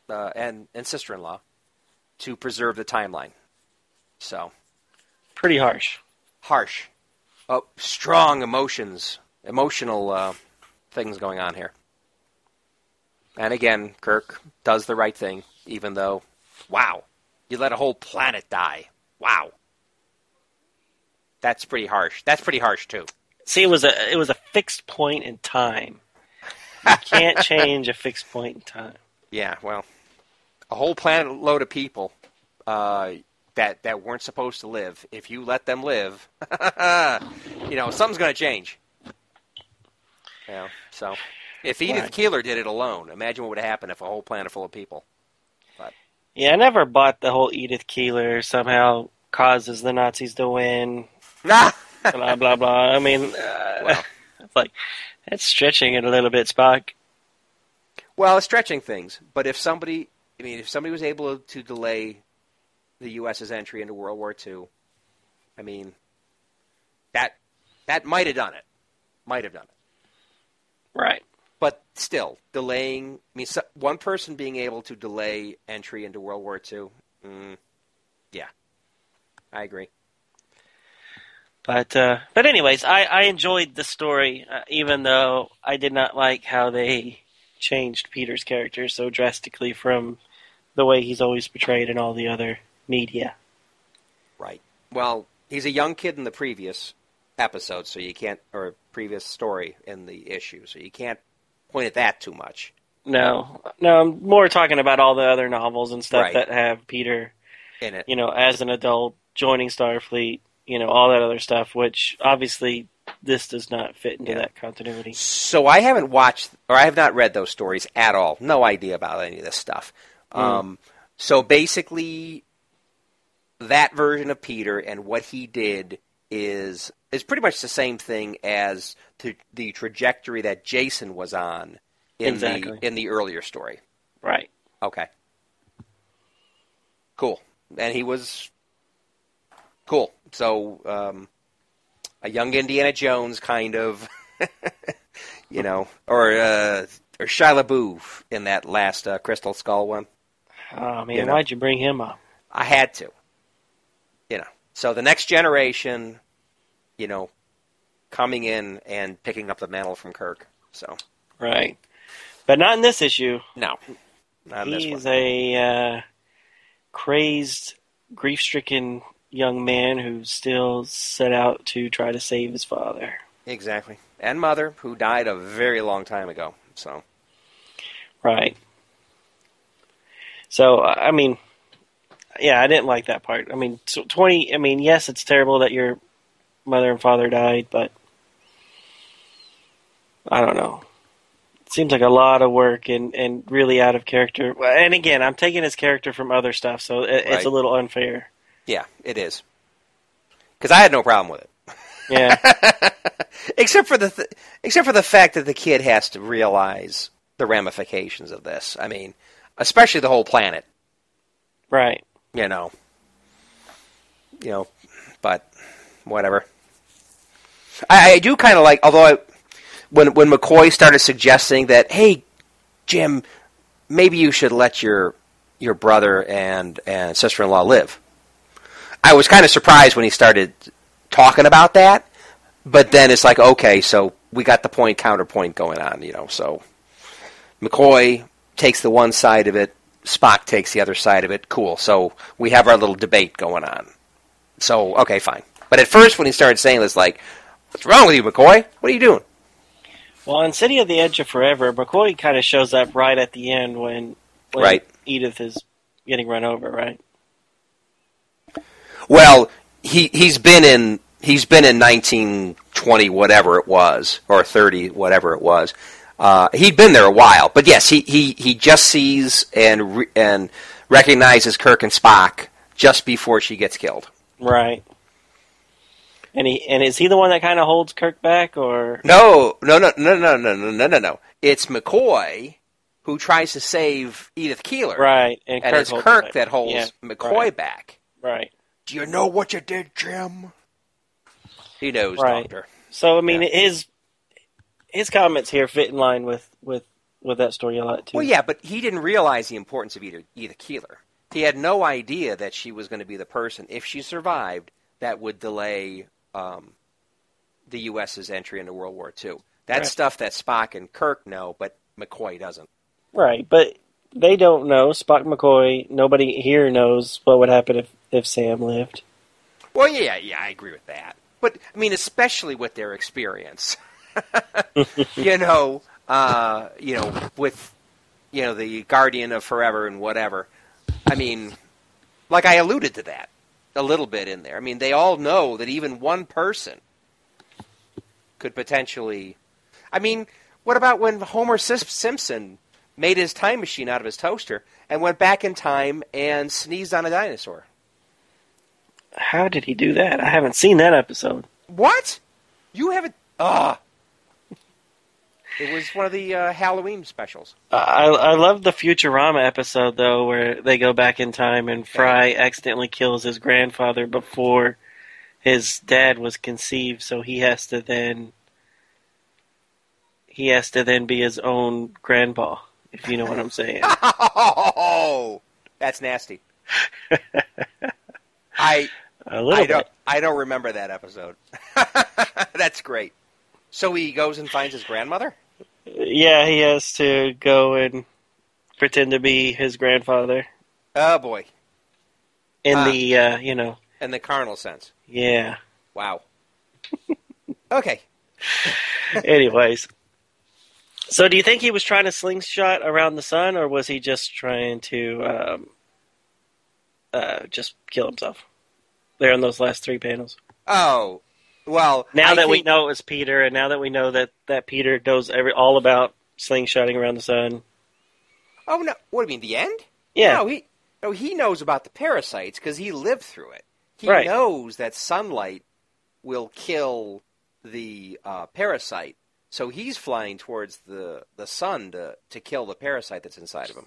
uh, and and sister-in-law, to preserve the timeline. So Pretty harsh. harsh, oh, strong emotions, emotional uh, things going on here. And again, Kirk does the right thing, even though, wow, you let a whole planet die. Wow, that's pretty harsh. That's pretty harsh too. See, it was a it was a fixed point in time. You *laughs* can't change a fixed point in time. Yeah, well, a whole planet load of people uh, that that weren't supposed to live. If you let them live, *laughs* you know something's going to change. Know, so if Edith Right. Keeler did it alone, imagine what would happen if a whole planet full of people. Yeah, I never bought the whole Edith Keeler somehow causes the Nazis to win. Ah! *laughs* blah blah blah. I mean, uh, Well. it's like that's stretching it a little bit, Spock. Well, it's stretching things, but if somebody, I mean, if somebody was able to delay the U.S.'s entry into World War II, I mean, that that might have done it. Might have done it. Right. Still, delaying. I mean, so, one person being able to delay entry into World War II. Mm, yeah, I agree. But uh, but anyways, I, I enjoyed the story, uh, even though I did not like how they changed Peter's character so drastically from the way he's always portrayed in all the other media. Right. Well, he's a young kid in the previous episode, so you can't, or previous story in the issue, so you can't point at that too much. No, no, I'm more talking about all the other novels and stuff Right. that have Peter, In it. you know, as an adult joining Starfleet, you know, all that other stuff, which obviously this does not fit into Yeah. that continuity. So I haven't watched, or I have not read those stories at all. No idea about any of this stuff. Um, so basically, that version of Peter and what he did is is pretty much the same thing as the, the trajectory that Jason was on in Exactly. the in the earlier story. Right. Okay. Cool. And he was cool. So um, a young Indiana Jones kind of, *laughs* you know, or uh, or Shia LaBeouf in that last uh, Crystal Skull one. Oh man, You know. why'd you bring him up? I had to. So the next generation, you know, coming in and picking up the mantle from Kirk. So Right. But not in this issue. no, not in this He's a uh, crazed, grief-stricken young man who still set out to try to save his father. Exactly. And mother, who died a very long time ago. So Right. So I mean, yeah, I didn't like that part. I mean, tw- twenty. I mean, yes, it's terrible that your mother and father died, but I don't know. It seems like a lot of work and and really out of character. And again, I'm taking his character from other stuff, so it, it's a little unfair. yeah, it is. Because I had no problem with it. Yeah. *laughs* except for the th- except for the fact that the kid has to realize the ramifications of this. I mean, especially the whole planet. right. You know. You know, but whatever. I, I do kind of like, although I, when when McCoy started suggesting that, hey, Jim, maybe you should let your your brother and and sister in law live. I was kind of surprised when he started talking about that, but then it's like, okay, so we got the point counterpoint going on, you know. So McCoy takes the one side of it, Spock takes the other side of it. Cool. So we have our little debate going on. So okay, fine. But at first, when he started saying this, like, what's wrong with you, McCoy? What are you doing? Well, in City of the Edge of Forever, McCoy kind of shows up right at the end when, when Right. Edith is getting run over, right? Well, he he's been in he's been in 1920 whatever it was or 30 whatever it was. Uh, he'd been there a while, but yes, he he, he just sees and re- and recognizes Kirk and Spock just before she gets killed. Right. And he and is he the one that kind of holds Kirk back, or No, no, no, no, no, no, no, no, no, no. It's McCoy who tries to save Edith Keeler, right? And, and Kirk it's Kirk it. that holds Yeah, McCoy right. back. Right. Do you know what you did, Jim? He knows, Right. Doctor. So I mean, Yeah. his his comments here fit in line with with with that story a lot too. Well, yeah, but he didn't realize the importance of either Edith Keeler. He had no idea that she was going to be the person, if she survived, that would delay um, the U.S.'s entry into World War II. That's Right. stuff that Spock and Kirk know, but McCoy doesn't. Right, but they don't know. Spock McCoy. Nobody here knows what would happen if if Sam lived. Well, yeah, yeah, I agree with that. But I mean, especially with their experience, *laughs* *laughs* you know, uh, you know, with you know the Guardian of Forever and whatever. I mean, like I alluded to that a little bit in there. I mean, they all know that even one person could potentially. I mean, what about when Homer Simpson made his time machine out of his toaster and went back in time and sneezed on a dinosaur? How did he do that? I haven't seen that episode. What? You haven't? Ah. It was one of the uh, Halloween specials. I I love the Futurama episode though, where they go back in time and Fry accidentally kills his grandfather before his dad was conceived, so he has to then he has to then be his own grandpa, if you know what I'm saying. *laughs* Oh, that's nasty. *laughs* I A little I don't. I don't remember that episode. *laughs* that's great. So he goes and finds his grandmother. Yeah, he has to go and pretend to be his grandfather Oh boy, in Ah. the uh, you know in the carnal sense. yeah. Wow. *laughs* okay. Anyways, so do you think he was trying to slingshot around the sun, or was he just trying to um, uh, just kill himself there in those last three panels? Oh, well. Now I that we know it was Peter, and now that we know that that Peter knows every all about slingshotting around the sun, Oh no! What do you mean? The end? yeah, No, he no, he knows about the parasites because he lived through it. He Right. knows that sunlight will kill the uh, parasite, so he's flying towards the, the sun to, to kill the parasite that's inside of him.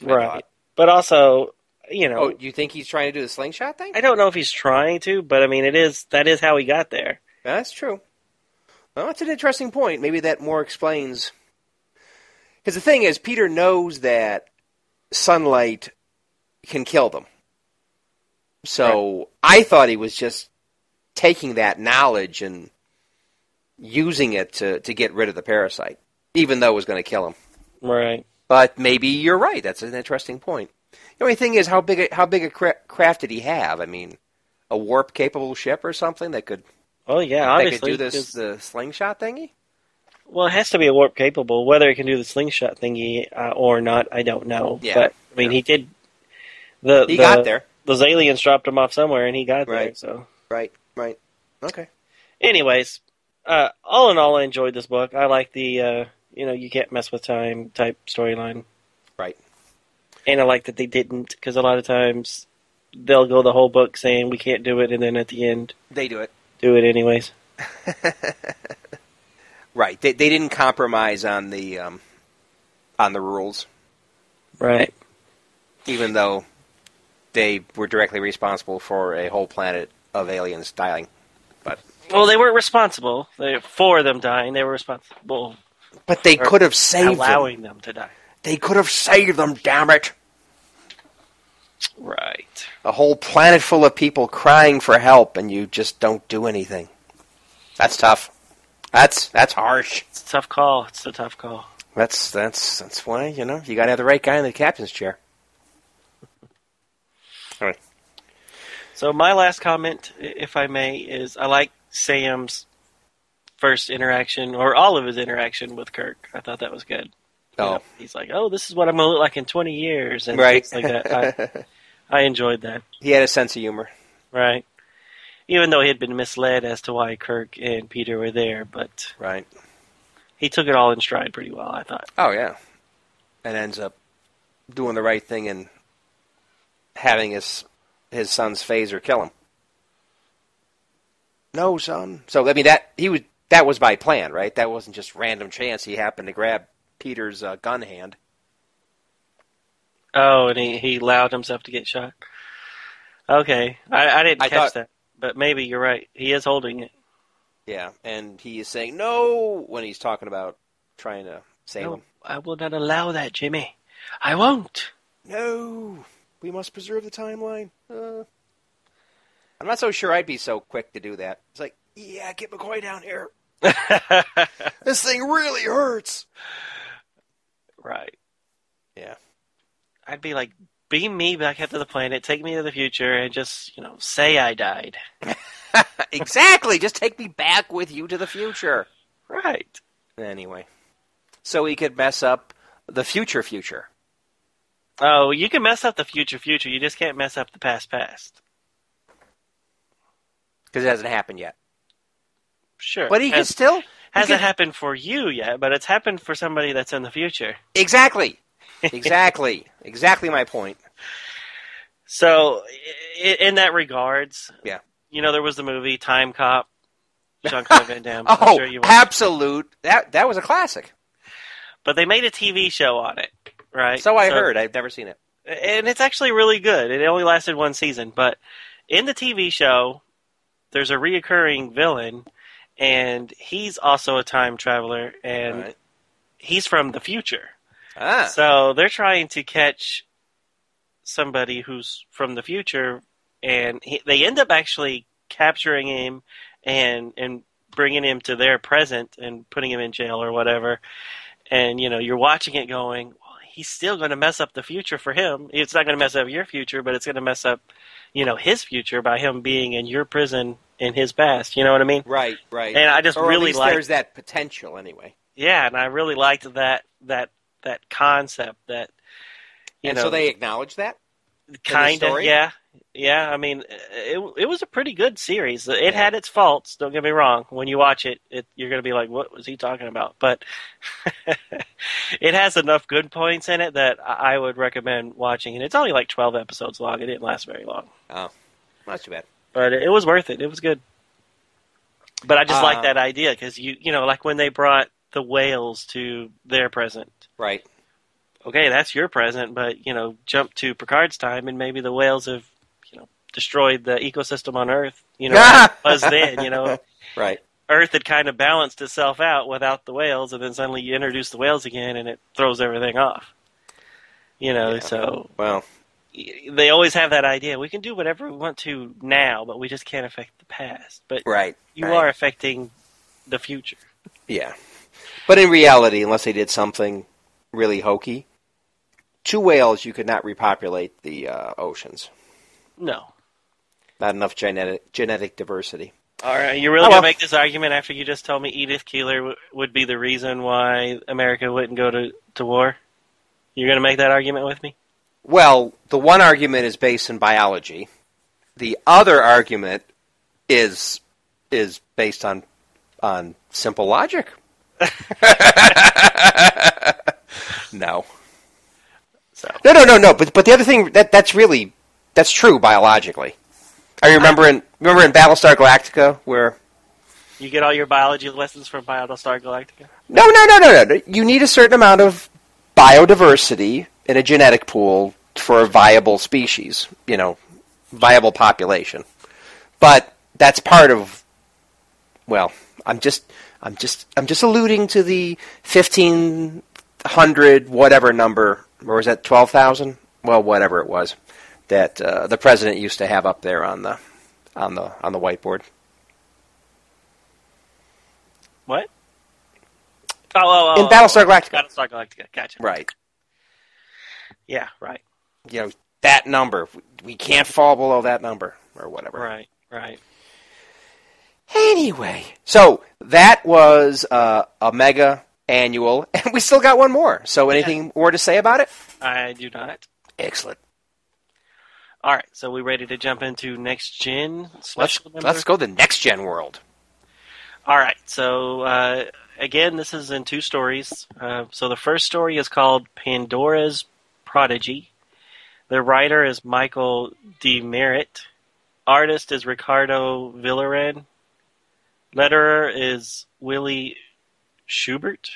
Right. But also, you know, Oh, you think he's trying to do the slingshot thing? I don't know if he's trying to, but I mean, it is that is how he got there. That's true. Well, that's an interesting point. Maybe that more explains. Because the thing is, Peter knows that sunlight can kill them. So I thought he was just taking that knowledge and using it to, to get rid of the parasite, even though it was going to kill him. Right. But maybe you're right. That's an interesting point. The only thing is, how big a, how big a cra- craft did he have? I mean, a warp capable ship or something that could Oh yeah, that obviously. could do this the slingshot thingy. Well, it has to be a warp capable. Whether it can do the slingshot thingy uh, or not, I don't know. Yeah, but I mean, yeah. he did. The He the- got there. Those aliens dropped him off somewhere, and he got there. Right. So, Right, right. Okay. anyways, uh, all in all, I enjoyed this book. I like the uh, you know you can't mess with time type storyline, Right. And I like that they didn't because a lot of times they'll go the whole book saying we can't do it, and then at the end They do it. do it anyways. *laughs* Right. They they didn't compromise on the um, on the rules, Right. even though they were directly responsible for a whole planet of aliens dying. But Well, they weren't responsible they, for them dying. They were responsible but they could have saved them. allowing them to die. They could have saved them. Damn it! Right. A whole planet full of people crying for help, and you just don't do anything. That's tough. That's that's harsh. It's a tough call. It's a tough call. That's that's that's why you know you got to have the right guy in the captain's chair. *laughs* All right. So my last comment, if I may, is I like Sam's first interaction or all of his interaction with Kirk. I thought that was good. You Oh, know, he's like, "Oh, this is what I'm gonna look like in 20 years," and right. things like that. I, *laughs* I enjoyed that. he had a sense of humor. Right. Even though he had been misled as to why Kirk and Peter were there, but Right. he took it all in stride pretty well. I thought. Oh yeah, and ends up doing the right thing and having his his son's phaser kill him. no, son. So I mean that he was that was by plan, right? That wasn't just random chance. He happened to grab Peter's uh, gun hand. Oh, and he, he allowed himself to get shot. Okay, I, I didn't I catch thought- that, but maybe you're right. He is holding it. Yeah, and he is saying no when he's talking about trying to save No, him. I will not allow that, Jimmy. I won't. No, we must preserve the timeline. Uh, I'm not so sure I'd be so quick to do that. It's like, yeah, get McCoy down here. *laughs* This thing really hurts. right. Yeah. I'd be like, beam me back up to the planet, take me to the future, and just, you know, say I died. *laughs* exactly. Just take me back with you to the future. Right. Anyway, so he could mess up the future future. Oh, you can mess up the future future. You just can't mess up the past past. Because it hasn't happened yet. Sure. But he can Has- still. hasn't can- happened for you yet, but it's happened for somebody that's in the future. Exactly. Exactly. exactly my point. So, in that regards, Yeah. you know, there was the movie Time Cop, Jean-Claude Van Damme. *laughs* Oh, sure you absolute. That that was a classic. But they made a TV show on it, right? So I heard. I've never seen it. and it's actually really good. It only lasted one season, but in the TV show, there's a reoccurring villain, and he's also a time traveler, and right. he's from the future. Ah. So they're trying to catch somebody who's from the future, and he, they end up actually capturing him and and bringing him to their present and putting him in jail or whatever. And you know, you're watching it going, well, he's still going to mess up the future for him. It's not going to mess up your future, but it's going to mess up, you know, his future by him being in your prison in his past. You know what I mean? Right. Right. And I just or really like there's that potential anyway. yeah, and I really liked that that that concept that you and know so they acknowledge that. kind of yeah. Yeah i mean it, it was a pretty good series. It had its faults don't get me wrong. When you watch it, it you're going to be like what was he talking about? But *laughs* it has enough good points in it that i I would recommend watching and it's only like 12 episodes long. It didn't last very long. Oh, not too bad. but it, it was worth it. It was good. But i just Uh, like that idea because you you know like when they brought the whales to their present Right. okay, that's your present, but you know, jump to Picard's time, and maybe the whales have, you know, destroyed the ecosystem on Earth. You know, *laughs* as was then. You know, Right. Earth had kind of balanced itself out without the whales, and then suddenly you introduce the whales again, and it throws everything off. You know, Yeah. so Well. they always have that idea: we can do whatever we want to now, but we just can't affect the past. But Right. you right. are affecting the future. Yeah. But in reality, unless they did something really hokey, two whales you could not repopulate the uh, oceans. No. Not enough genetic genetic diversity. All right, you really Oh, gonna well. make this argument after you just told me Edith Keeler w- would be the reason why America wouldn't go to, to war? You're gonna make that argument with me? Well, the one argument is based in biology. The other argument is is based on on simple logic. *laughs* no. So No, no, no, no. But but the other thing that that's really that's true biologically. I remember in remember in Battlestar Galactica where you get all your biology lessons from Battlestar Galactica. no, no, no, no, no. You need a certain amount of biodiversity in a genetic pool for a viable species. You know, viable population. But that's part of. Well, I'm just I'm just I'm just alluding to the fifteen hundred whatever number, or was that twelve thousand? Well, whatever it was that uh, the president used to have up there on the on the on the whiteboard. What? Oh, oh, oh In Battlestar Galactica. Battlestar Galactica. Gotcha. Right. Yeah. Right. You know that number. We can't fall below that number, or whatever. Right. Right. Anyway, so that was uh, a mega annual, *laughs* and we still got one more. So, anything more to say about it? I do not. Excellent. All right. So we ready to jump into next gen Let's number? let's go to the next gen world. All right. So uh, again, this is in two stories. Uh, so the first story is called Pandora's Prodigy. The writer is Michael Demerit. Artist is Ricardo Villagran. Letterer is Willie Schubert.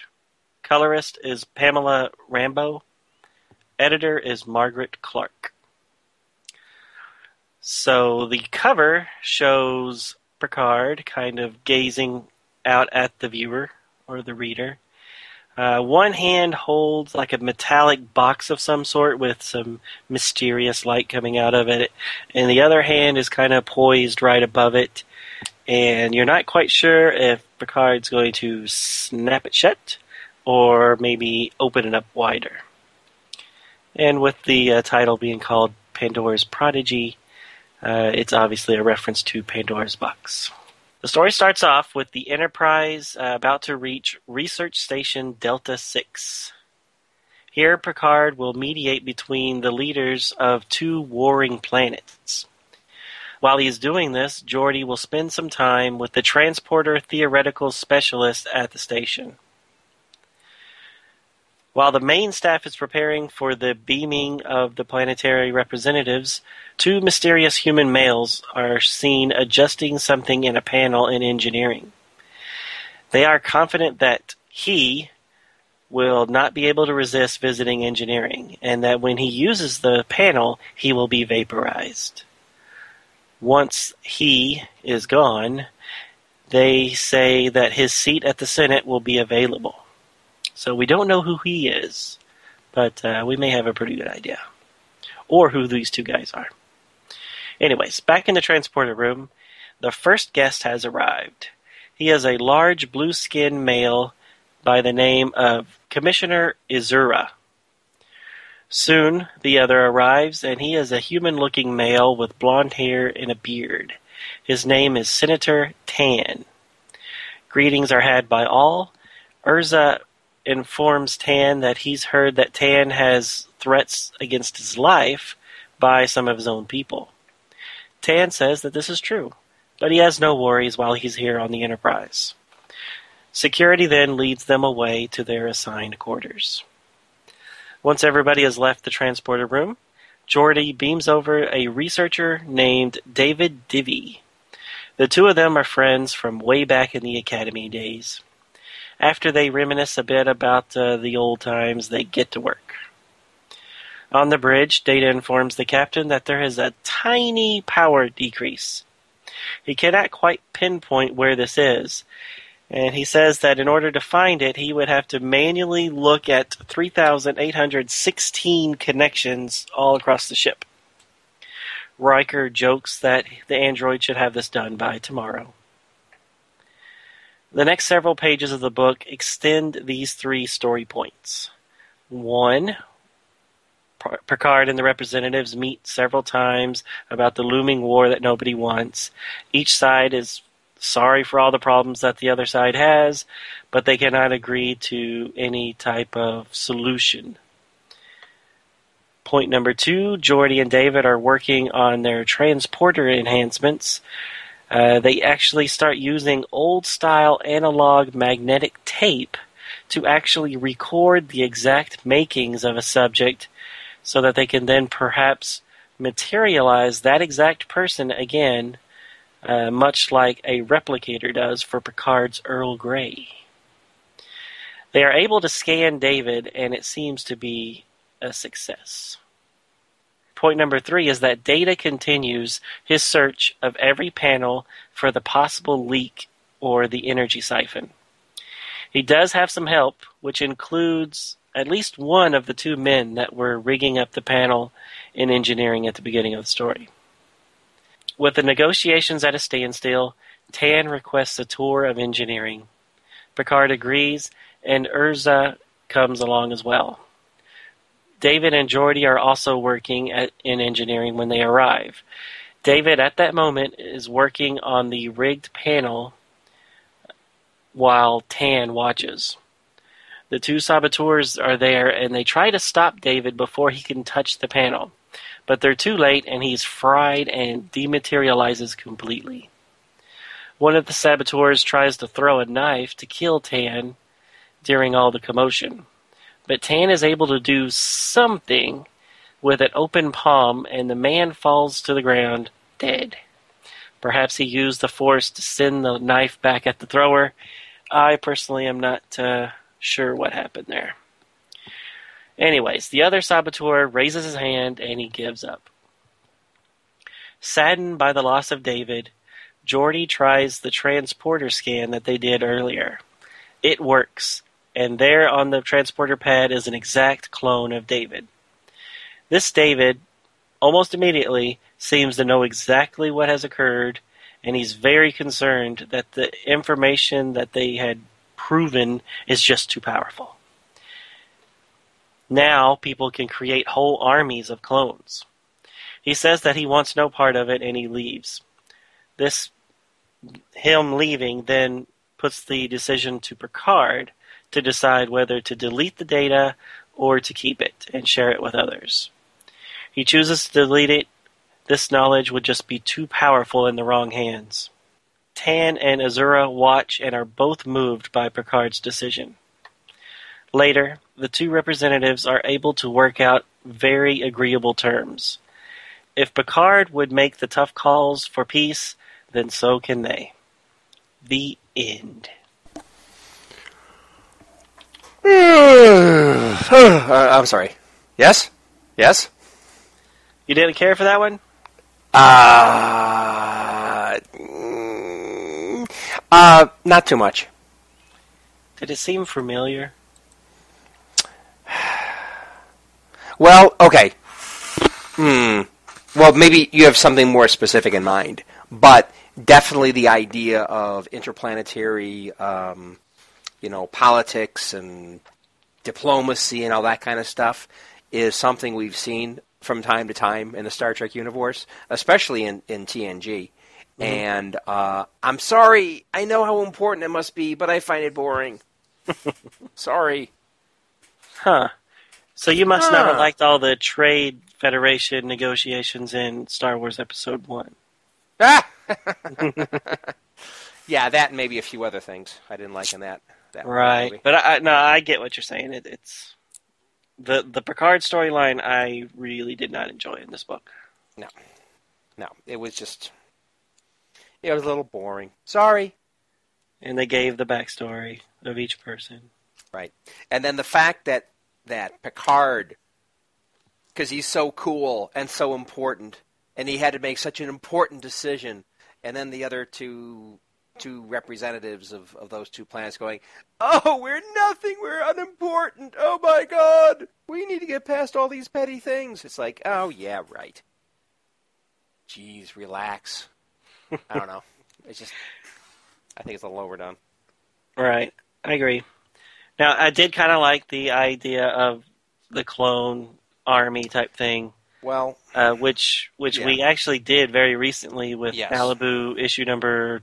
Colorist is Pamela Rambo, Editor is Margaret Clark. So the cover shows Picard kind of gazing out at the viewer or the reader. Uh, one hand holds like a metallic box of some sort with some mysterious light coming out of it, and the other hand is kind of poised right above it. And you're not quite sure if Picard's going to snap it shut or maybe open it up wider. And with the uh, title being called Pandora's Prodigy, uh, it's obviously a reference to Pandora's box. The story starts off with the Enterprise uh, about to reach Research Station Delta 6. Here, Picard will mediate between the leaders of two warring planets. While he is doing this, Geordi will spend some time with the transporter theoretical specialist at the station. While the main staff is preparing for the beaming of the planetary representatives, two mysterious human males are seen adjusting something in a panel in engineering. They are confident that he will not be able to resist visiting engineering, and that when he uses the panel, he will be vaporized. Once he is gone, they say that his seat at the Senate will be available. So we don't know who he is, but uh, we may have a pretty good idea. Or who these two guys are. Anyways, back in the transporter room, the first guest has arrived. He is a large blue skinned male by the name of Commissioner Izura. Soon the other arrives, and he is a human looking male with blond hair and a beard. His name is Senator Tan. Greetings are had by all. Urza informs Tan that he's heard that Tan has threats against his life by some of his own people. Tan says that this is true, but he has no worries while he's here on the Enterprise. Security then leads them away to their assigned quarters. Once everybody has left the transporter room, Geordi beams over a researcher named David Divy. The two of them are friends from way back in the Academy days. After they reminisce a bit about uh, the old times, they get to work. On the bridge, Data informs the captain that there is a tiny power decrease. He cannot quite pinpoint where this is, and he says that in order to find it, he would have to manually look at 3,816 connections all across the ship. Riker jokes that the android should have this done by tomorrow. The next several pages of the book extend these three story points. One, Picard and the representatives meet several times about the looming war that nobody wants. Each side is sorry for all the problems that the other side has, but they cannot agree to any type of solution. Point number two Geordi and David are working on their transporter enhancements uh, they actually start using old style analog magnetic tape to actually record the exact makings of a subject so that they can then perhaps materialize that exact person again, uh, much like a replicator does for Picard's Earl Grey. They are able to scan David, and it seems to be a success. Point number three is that Data continues his search of every panel for the possible leak or the energy siphon. He does have some help, which includes at least one of the two men that were rigging up the panel in engineering at the beginning of the story. With the negotiations at a standstill, Tan requests a tour of engineering. Picard agrees, and Urza comes along as well. David and Geordi are also working at, in engineering when they arrive. David, at that moment, is working on the rigged panel while Tan watches. The two saboteurs are there and they try to stop David before he can touch the panel. But they're too late and he's fried and dematerializes completely. One of the saboteurs tries to throw a knife to kill Tan during all the commotion. But Tan is able to do something with an open palm, and the man falls to the ground dead. Perhaps he used the force to send the knife back at the thrower. I personally am not uh, sure what happened there. Anyways, the other saboteur raises his hand and he gives up. Saddened by the loss of David, Geordi tries the transporter scan that they did earlier. It works, and there on the transporter pad is an exact clone of David. This David, almost immediately, seems to know exactly what has occurred, and he's very concerned that the information that they had proven is just too powerful. Now people can create whole armies of clones. He says that he wants no part of it and he leaves. This him leaving then puts the decision to Picard to decide whether to delete the data or to keep it and share it with others. He chooses to delete it. This knowledge would just be too powerful in the wrong hands. Tan and Azura watch and are both moved by Picard's decision. Later, the two representatives are able to work out very agreeable terms. If Picard would make the tough calls for peace, then so can they. The end. *sighs* Uh, I'm sorry. Yes? Yes? You didn't care for that one? Uh, mm, uh, not too much. Did it seem familiar? Well, okay. Hmm. Well, maybe you have something more specific in mind, but definitely the idea of interplanetary, um, you know, politics and diplomacy and all that kind of stuff is something we've seen from time to time in the Star Trek universe, especially in, in TNG. Mm-hmm. And uh, I'm sorry, I know how important it must be, but I find it boring. *laughs* sorry. Huh. So you must not have liked all the Trade Federation negotiations in Star Wars Episode 1. Ah! *laughs* yeah, that and maybe a few other things I didn't like in that. that Right. movie. But I, I- no, I get what you're saying. It, it's the the Picard storyline I really did not enjoy in this book. No, no, it was just. It was a little boring. Sorry. And they gave the backstory of each person. Right. And then the fact that that Picard, because he's so cool and so important, and he had to make such an important decision, and then the other two two representatives of, of those two planets going, "Oh, we're nothing. We're unimportant. Oh my God, we need to get past all these petty things." It's like, oh yeah, right. Jeez, relax. I don't know. *laughs* It's just, I think it's a little overdone. Right. I agree. Now, I did kind of like the idea of the clone army type thing, Well, uh, which which Yeah. we actually did very recently with Yes. Malibu issue number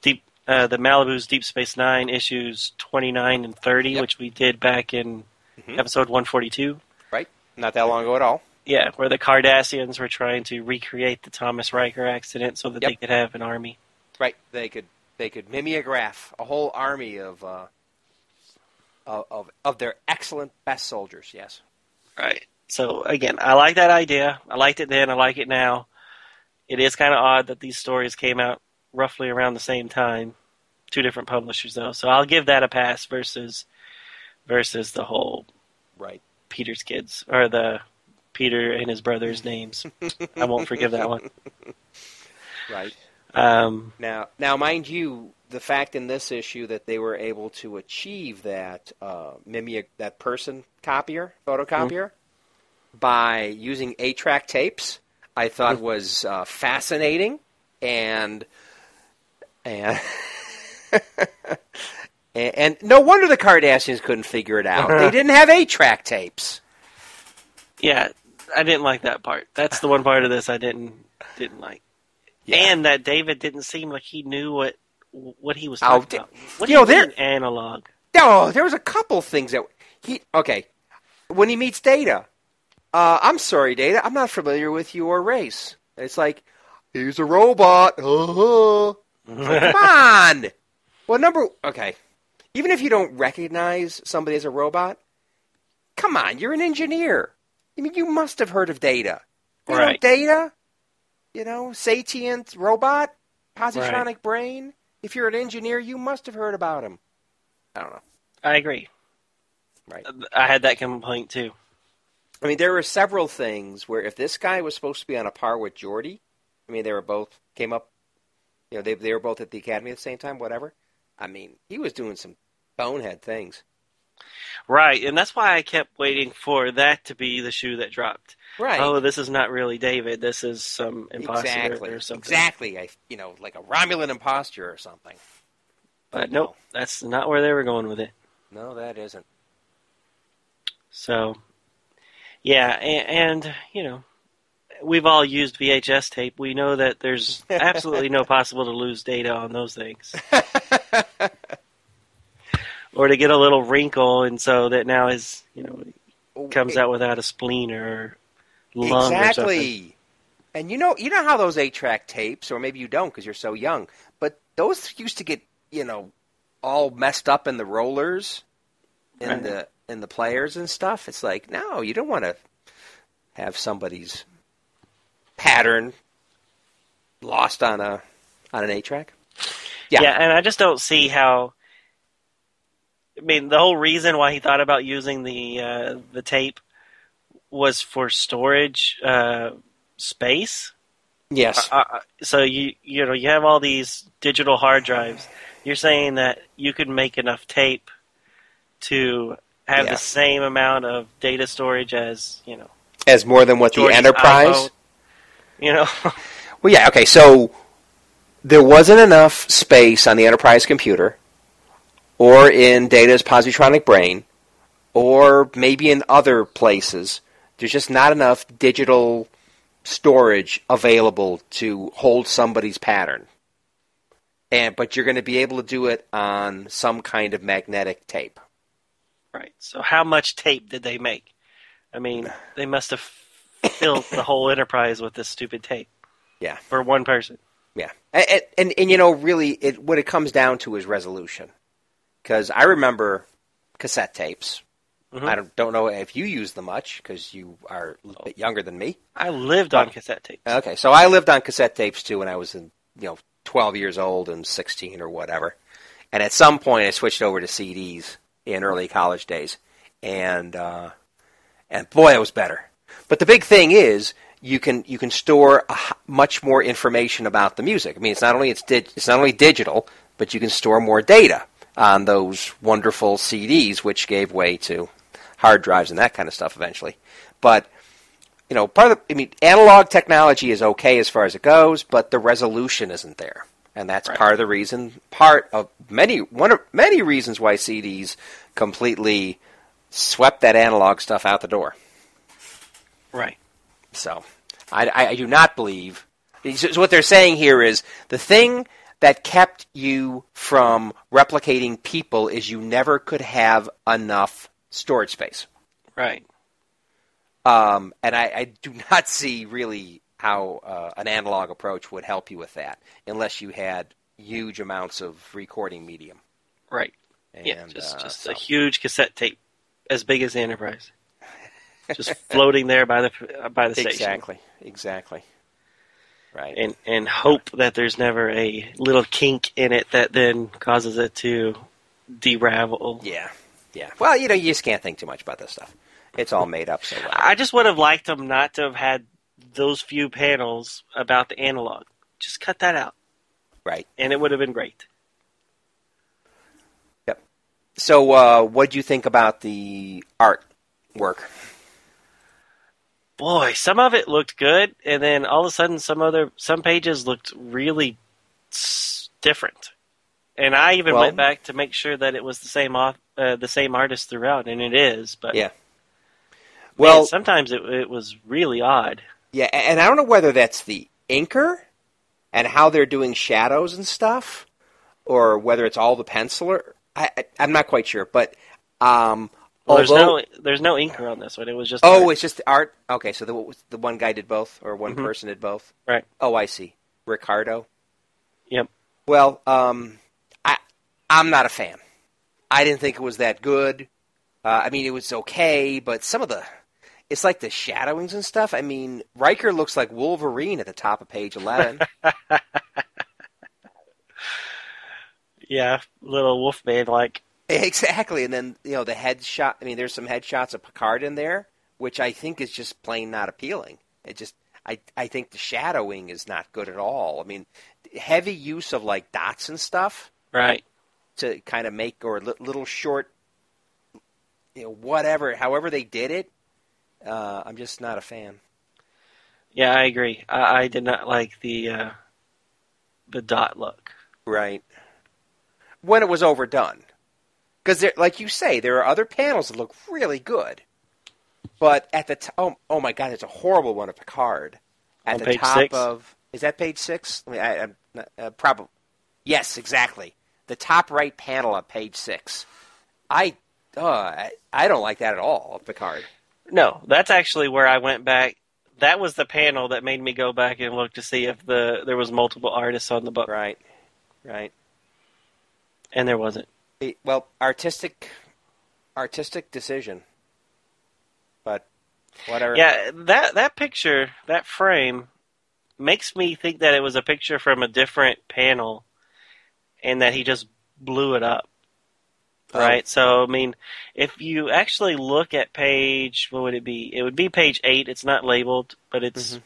deep uh, the Malibu's Deep Space Nine issues twenty nine and thirty, Yep. which we did back in Mhm. episode one forty two. right? Not that long ago at all. Yeah, where the Cardassians were trying to recreate the Thomas Riker accident so that Yep. they could have an army. Right. They could they could mimeograph a whole army of uh, of, of of their excellent best soldiers. Yes. Right. So again, I like that idea. I liked it then. I like it now. It is kind of odd that these stories came out roughly around the same time. Two different publishers though, so I'll give that a pass versus versus the whole Right. Peter's kids or the Peter and his brothers' names. *laughs* I won't forgive that one. Right. Um, Now, now, mind you, the fact in this issue that they were able to achieve that uh, mimea that person copier photocopier by using eight track tapes, I thought was uh, fascinating and and. *laughs* And, and no wonder the Cardassians couldn't figure it out. They *laughs* didn't have eight track tapes. yeah, I didn't like that part. That's the one part of this I didn't didn't like. Yeah. And that David didn't seem like he knew what what he was Oh, talking di- about. What you know, there- analog? No, there was a couple things that he. Okay, when he meets Data, uh, I'm sorry, Data, I'm not familiar with your race. It's like he's a robot. Uh-huh. *laughs* Come on. Well, number okay. Even if you don't recognize somebody as a robot, come on, you're an engineer. I mean, you must have heard of Data. You know Right. Data. You know, sentient robot, positronic brain. If you're an engineer, you must have heard about him. I don't know. I agree. Right. I had that complaint too. I mean, there were several things where if this guy was supposed to be on a par with Geordi, I mean, they were both came up, you know, they they were both at the academy at the same time. Whatever. I mean, he was doing some bonehead things. Right, and that's why I kept waiting for that to be the shoe that dropped. Right. Oh, this is not really David. This is some imposter exactly. or something. Exactly. I, you know, like a Romulan imposture or something. But nope, that's not where they were going with it. No, that isn't. So, yeah, and, and you know, we've all used VHS tape. We know that there's *laughs* absolutely no possible to lose data on those things. *laughs* or to get a little wrinkle, and so that now is you know comes out without a spleen or lung. Exactly. And you know, you know how those eight-track tapes, or maybe you don't because you're so young, but those used to get, you know, all messed up in the rollers, in Right. the in the players and stuff. It's like, no, you don't want to have somebody's pattern lost on a on an eight-track. Yeah. Yeah. and I just don't see how. I mean, the whole reason why he thought about using the uh, the tape was for storage uh, space. Yes. Uh, uh, so you you know you have all these digital hard drives. You're saying that you could make enough tape to have the same amount of data storage as you know As more than what the Enterprise. iPhone. You know, *laughs* Well, yeah, okay. So there wasn't enough space on the enterprise computer, or in Data's positronic brain, or maybe in other places. There's just not enough digital storage available to hold somebody's pattern. And but you're going to be able to do it on some kind of magnetic tape. right? So how much tape did they make? I mean, *sighs* they must have filled the whole enterprise with this stupid tape Yeah. for one person. Yeah, and, and, and, you know, really, it, what it comes down to is resolution. Because I remember cassette tapes. Mhm. I don't, don't know if you use them much because you are a little bit younger than me. I lived on cassette tapes. Okay, so I lived on cassette tapes too when I was in, you know, 12 years old and 16 or whatever. And at some point, I switched over to CDs in early college days, and uh, and boy, it was better. But the big thing is you can you can store a, much more information about the music. I mean, it's not only it's dig- it's not only digital, but you can store more data on those wonderful CDs, which gave way to hard drives and that kind of stuff eventually. But you know, part of the, I mean, analog technology is okay as far as it goes, but the resolution isn't there, and that's Right. part of the reason. Part of many one of many reasons why CDs completely swept that analog stuff out the door. Right. So, I, I, I do not believe. So what they're saying here is the thing that kept you from replicating people is you never could have enough storage space. Right. Um, and I, I do *laughs* not see really how uh, an analog approach would help you with that, unless you had huge amounts of recording medium. Right. And, yeah. Just uh, just so- a huge cassette tape, as big as the Enterprise, *laughs* just floating there by the by the station. exactly, exactly, right. And and hope that there's never a little kink in it that then causes it to deravel. yeah, yeah. Well, you know, you just can't think too much about this stuff. It's all made up so well. I just would have liked them not to have had those few panels about the analog. Just cut that out, right. and it would have been great. Yep. So, uh, what do you think about the art work? Boy, some of it looked good, and then all of a sudden, some other some pages looked really s- different. And I even Well- went back to make sure that it was the same off, uh, the same artist throughout, and it is. But Yeah. man, Well, sometimes it it was really odd. Yeah, and I don't know whether that's the inker and how they're doing shadows and stuff, or whether it's all the penciler. I, I I'm not quite sure, but um, Well, there's although no there's no inker on this one. It was just oh, art. it's just the art. Okay, so the the one guy did both, or one Mhm. person did both. right. Oh, I see. Ricardo. Yep. Well, um, I I'm not a fan. I didn't think it was that good. Uh, I mean, it was okay, but some of the it's like the shadowings and stuff. I mean, Riker looks like Wolverine at the top of page eleven. *laughs* yeah, little Wolfman like. exactly, and then you know the headshot. I mean, there's some headshots of Picard in there, which I think is just plain not appealing. It just, I, I think the shadowing is not good at all. I mean, heavy use of like dots and stuff Right. To kind of make or li- little short, you know, whatever. However they did it, uh, I'm just not a fan. Yeah, I agree. I, I did not like the uh, the dot look. Right. When it was overdone. Because, like you say, there are other panels that look really good. But at the top, oh, oh my God, it's a horrible one of Picard. At On the top six? of, is that page six? I mean, I, I'm not, uh, probably. Yes, exactly. The top right panel of page six. I, uh, I, I don't like that at all of Picard. No, that's actually where I went back. That was the panel that made me go back and look to see if the there was multiple artists on the book, Right. Right. and there wasn't. It- well, artistic, artistic decision. But whatever. Yeah, that that picture, that frame, makes me think that it was a picture from a different panel, and that he just blew it up. Oh. Right. So I mean, if you actually look at page, what would it be? It would be page eight. It's not labeled, but it's Mhm.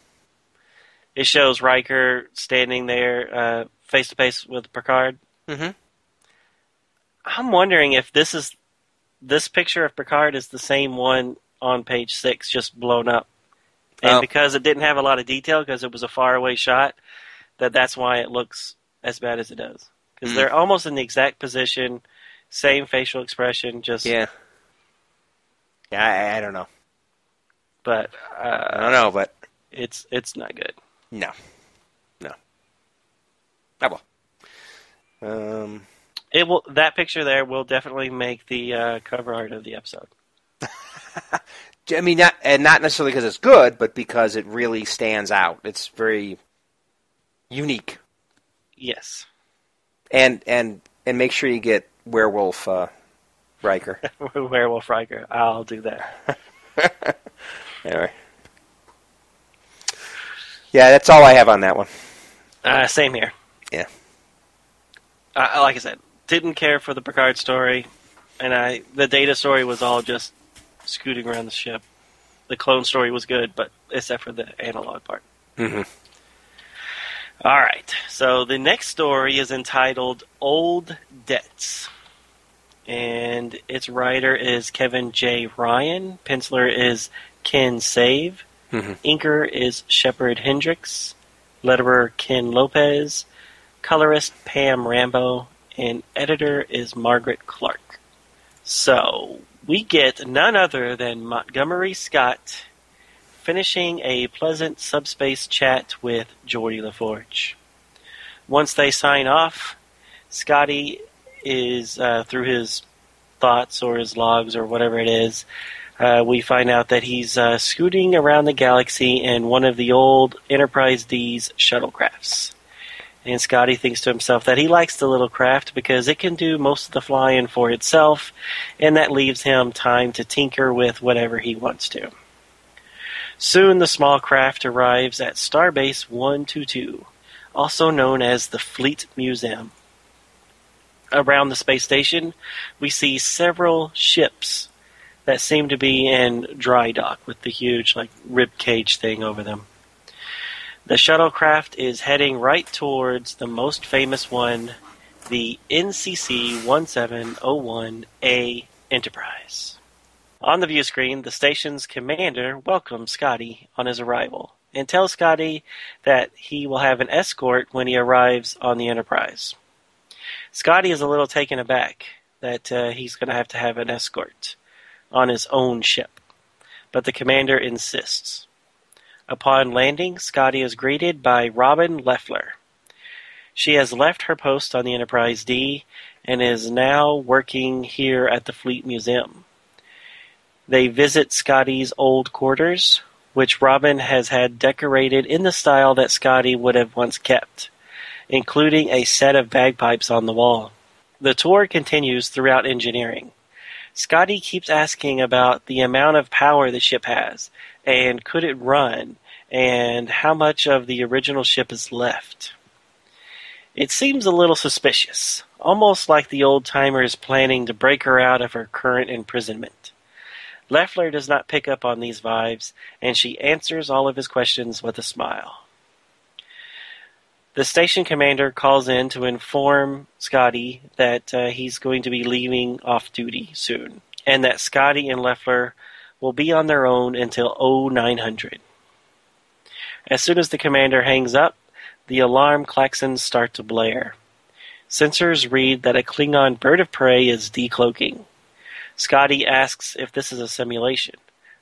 it shows Riker standing there face to face with Picard. Mhm. I'm wondering if this is this picture of Picard is the same one on page six, just blown up, and Oh. because it didn't have a lot of detail because it was a far away shot, that that's why it looks as bad as it does. Because Hmm. they're almost in the exact position, same facial expression, just Yeah. Yeah, I, I don't know. but I uh, don't know, but it's it's not good. no, no. Oh well. Um, It will that picture there will definitely make the uh, cover art of the episode. *laughs* I mean, not and not necessarily because it's good, but because it really stands out. It's very unique, Yes, and and and make sure you get werewolf uh, Riker. *laughs* Werewolf Riker. I'll do that. *laughs* anyway, yeah, that's all I have on that one. Uh, same here. Yeah. Uh, like I said, didn't care for the Picard story, and I the Data story was all just scooting around the ship. The clone story was good, but except for the analog part. Mm-hmm. All right. So the next story is entitled "Old Debts," and its writer is Kevin J. Ryan. Penciler is Ken Save. Mhm. Inker is Shepherd Hendrix. Letterer Ken Lopez. Colorist Pam Rambo. And editor is Margaret Clark. So we get none other than Montgomery Scott finishing a pleasant subspace chat with Geordi LaForge. Once they sign off, Scotty is, uh, through his thoughts or his logs or whatever it is, uh, we find out that he's uh, scooting around the galaxy in one of the old Enterprise D's shuttlecrafts. And Scotty thinks to himself that he likes the little craft because it can do most of the flying for itself, and that leaves him time to tinker with whatever he wants to. Soon the small craft arrives at Starbase 122, also known as the Fleet Museum. Around the space station, we see several ships that seem to be in dry dock with the huge like rib cage thing over them. The shuttlecraft is heading right towards the most famous one, the NCC 1701A Enterprise. On the view screen, the station's commander welcomes Scotty on his arrival and tells Scotty that he will have an escort when he arrives on the Enterprise. Scotty is a little taken aback that uh, he's going to have to have an escort on his own ship, but the commander insists. Upon landing, Scotty is greeted by Robin Leffler. She has left her post on the Enterprise D and is now working here at the Fleet Museum. They visit Scotty's old quarters, which Robin has had decorated in the style that Scotty would have once kept, including a set of bagpipes on the wall. The tour continues throughout engineering. Scotty keeps asking about the amount of power the ship has, and could it run, and how much of the original ship is left. It seems a little suspicious, almost like the old timer is planning to break her out of her current imprisonment. Leffler does not pick up on these vibes, and she answers all of his questions with a smile. The station commander calls in to inform Scotty that uh, he's going to be leaving off duty soon, and that Scotty and Leffler will be on their own until 0900. As soon as the commander hangs up, the alarm klaxons start to blare. Sensors read that a Klingon bird of prey is decloaking. Scotty asks if this is a simulation.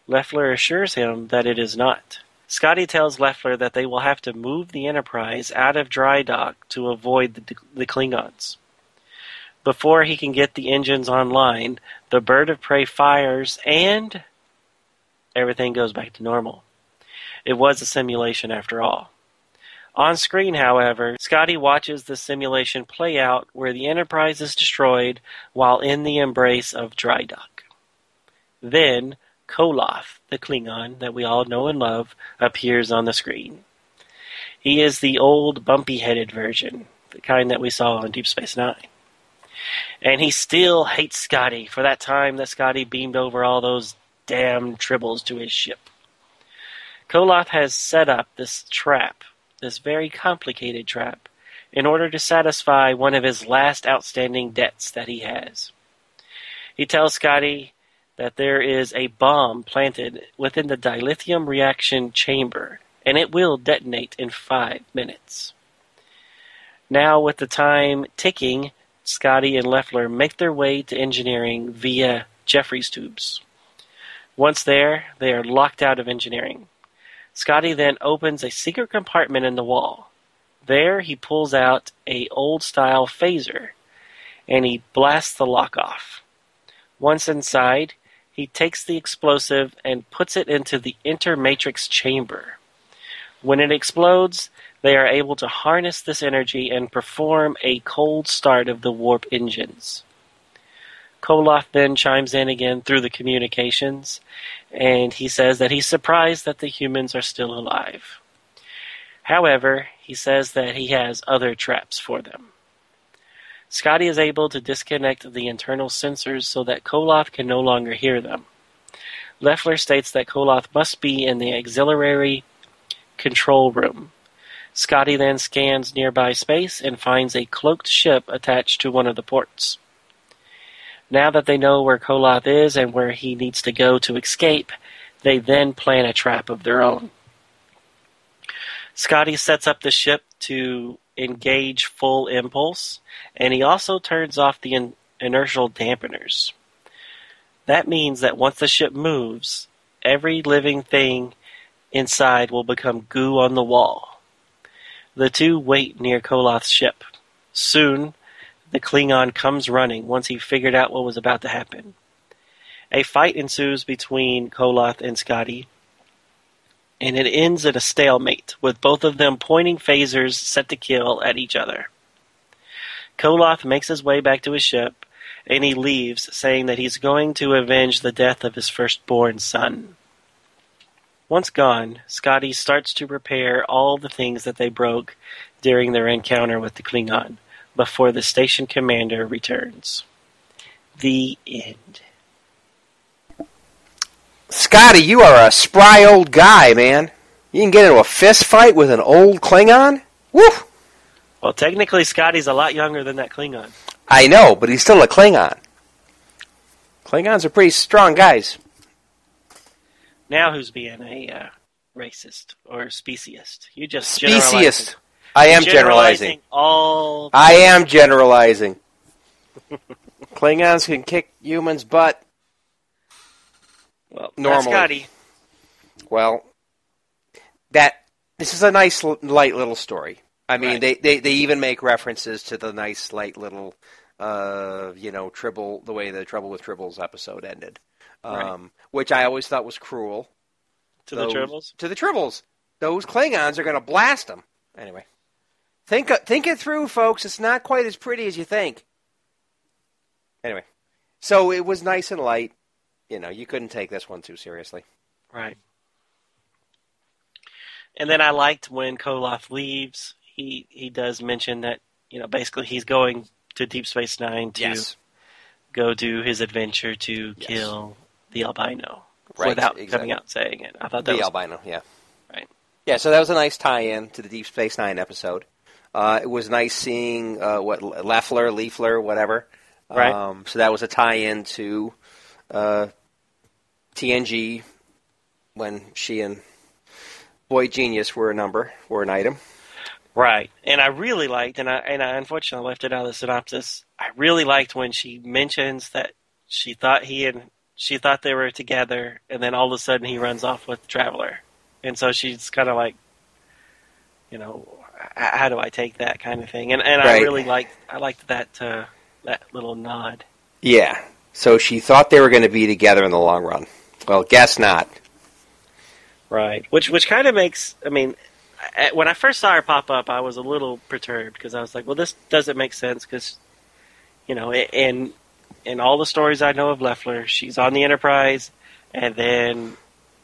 Leffler assures him that it is not. Scotty tells Leffler that they will have to move the Enterprise out of dry dock to avoid the, the Klingons. Before he can get the engines online, the bird of prey fires and everything goes back to normal. It was a simulation after all. On screen, however, Scotty watches the simulation play out where the Enterprise is destroyed while in the embrace of dry dock. Then, Koloth, the Klingon that we all know and love, appears on the screen. He is the old bumpy headed version, the kind that we saw on Deep Space Nine. And he still hates Scotty for that time that Scotty beamed over all those damn tribbles to his ship. Koloth has set up this trap, this very complicated trap, in order to satisfy one of his last outstanding debts that he has. He tells Scotty that there is a bomb planted within the dilithium reaction chamber, and it will detonate in five minutes. Now, with the time ticking, Scotty and Leffler make their way to engineering via Jefferies tubes. Once there, they are locked out of engineering. Scotty then opens a secret compartment in the wall. There, he pulls out a old-style phaser, and he blasts the lock off. Once inside, he takes the explosive and puts it into the intermix chamber. When it explodes, they are able to harness this energy and perform a cold start of the warp engines. Koloth then chimes in again through the communications, and he says that he's surprised that the humans are still alive. However, he says that he has other traps for them. Scotty is able to disconnect the internal sensors so that Koloth can no longer hear them. Leffler states that Koloth must be in the auxiliary control room. Scotty then scans nearby space and finds a cloaked ship attached to one of the ports. Now that they know where Koloth is and where he needs to go to escape, they then plan a trap of their own. Scotty sets up the ship to engage full impulse, and he also turns off the in- inertial dampeners. That means that once the ship moves, every living thing inside will become goo on the wall. The two wait near Koloth's ship. Soon, the Klingon comes running once he figured out what was about to happen. A fight ensues between Koloth and Scotty, and it ends in a stalemate, with both of them pointing phasers set to kill at each other. Koloth makes his way back to his ship, and he leaves, saying that he's going to avenge the death of his firstborn son. Once gone, Scotty starts to repair all the things that they broke during their encounter with the Klingon before the station commander returns. The end. Scotty, you are a spry old guy, man. You can get into a fist fight with an old Klingon? Woo! Well, technically, Scotty's a lot younger than that Klingon. I know, but he's still a Klingon. Klingons are pretty strong guys. Now, who's being a uh, racist or speciest? You just Speciest. I am generalizing. All. I am generalizing. Klingons can kick humans' butt. Well, Normally. Not Scotty. Well, that this is a nice, light little story. I mean, Right. they, they they even make references to the nice, light little, uh, you know, Tribble, the way the Trouble with Tribbles episode ended, um, Right. which I always thought was cruel. To Those- the Tribbles? To the Tribbles. Those Klingons are going to blast them. Anyway, think uh, think it through, folks. It's not quite as pretty as you think. Anyway, So it was nice and light. You know, you couldn't take this one too seriously. Right. And then I liked when Koloth leaves. He he does mention that you know basically he's going to Deep Space Nine to Yes. go do his adventure to Yes. kill the albino Right, without coming out saying it. I thought that The was albino, yeah. Right. Yeah, so that was a nice tie-in to the Deep Space Nine episode. Uh, it was nice seeing uh, what Leffler, Leafler, whatever. Right. Um, so that was a tie-in to uh, TNG when she and Boy Genius were a number, were an item. Right, and I really liked, and I and I unfortunately left it out of the synopsis. I really liked when she mentions that she thought he and she thought they were together, and then all of a sudden he runs off with Traveler, and so she's kind of like, you know, how do I take that kind of thing? And and I really liked I liked that uh, that little nod. Yeah. So she thought they were going to be together in the long run. Well, guess not. Right, which which kind of makes I mean, when I first saw her pop up, I was a little perturbed because I was like, well, this doesn't make sense because, you know, in in all the stories I know of Leffler, she's on the Enterprise, and then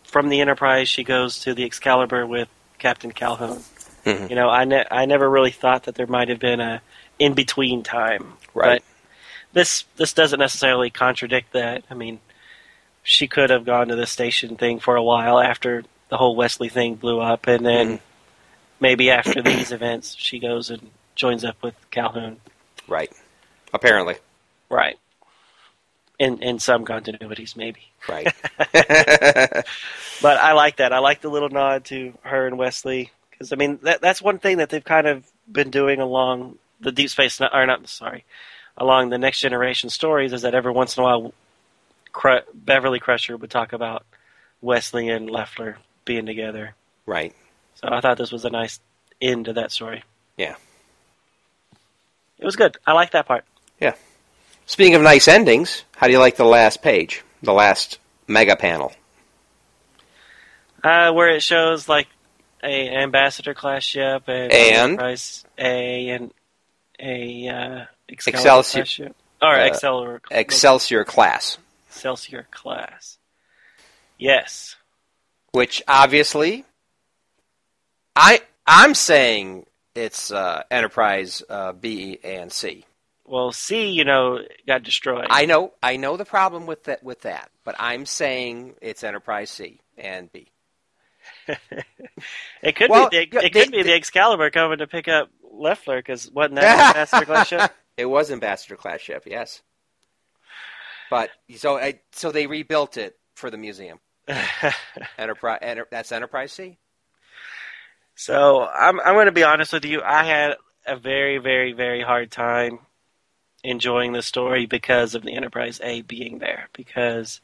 from the Enterprise she goes to the Excalibur with Captain Calhoun. Mhm. You know, I ne- I never really thought that there might have been a in between time, Right. But this this doesn't necessarily contradict that. I mean, she could have gone to the station thing for a while after the whole Wesley thing blew up, and then Mhm. maybe after these *clears throat* events, she goes and joins up with Calhoun. Right. Apparently. Right. In in some continuities, maybe. Right. *laughs* *laughs* But I like that. I like the little nod to her and Wesley because I mean that that's one thing that they've kind of been doing along the Deep Space or not sorry, along the Next Generation stories is that every once in a while, Cru- Beverly Crusher would talk about Wesley and Leffler being together. right. So I thought this was a nice end to that story. Yeah. It was good. I like that part. Yeah. Speaking of nice endings, how do you like the last page? The last mega panel? Uh, where it shows like a ambassador class ship and, And? Enterprise A and a uh, Excalibur Excelsior- class ship or uh, Excelsior Excelsior class. Excelsior class. Yes. Which obviously, I I'm saying it's uh, Enterprise uh, B and C. Well, C, you know, got destroyed. I know I know the problem with that with that, but I'm saying it's Enterprise C and B. *laughs* it could Well, be the, yeah, it could they- be the Excalibur coming to pick up Leffler because wasn't that *laughs* ambassador class ship? It was Ambassador class ship, yes. But so I, so they rebuilt it for the museum. *laughs* Enterprise enter, that's Enterprise C. So I'm I'm going to be honest with you. I had a very very very hard time enjoying the story because of the Enterprise A being there because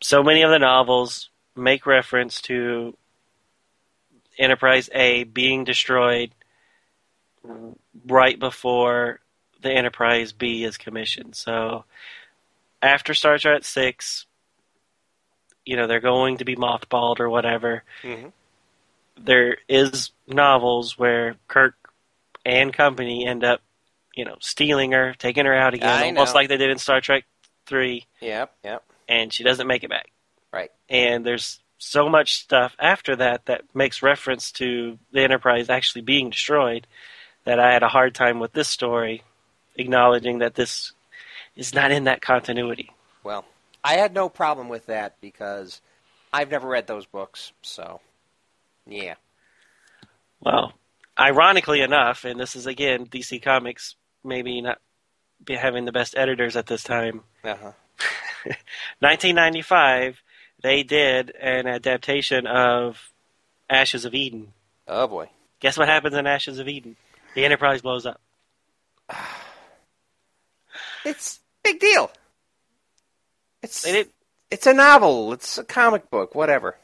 so many of the novels make reference to Enterprise A being destroyed right before the Enterprise B is commissioned. So after Star Trek 6 you know they're going to be mothballed or whatever Mm-hmm. there is novels where Kirk and company end up, you know, stealing her, taking her out again, I almost know. like they did in Star Trek Three, Yep, yep. and she doesn't make it back. Right. And there's so much stuff after that that makes reference to the Enterprise actually being destroyed that I had a hard time with this story, acknowledging that this is not in that continuity. Well, I had no problem with that because I've never read those books, so yeah. Well, ironically enough, and this is again DC Comics maybe not be having the best editors at this time. Uh-huh. *laughs* 1995, they did an adaptation of Ashes of Eden. Oh boy. Guess what happens in Ashes of Eden? The Enterprise blows up. *sighs* It's big deal. It's it's a novel. It's a comic book. Whatever.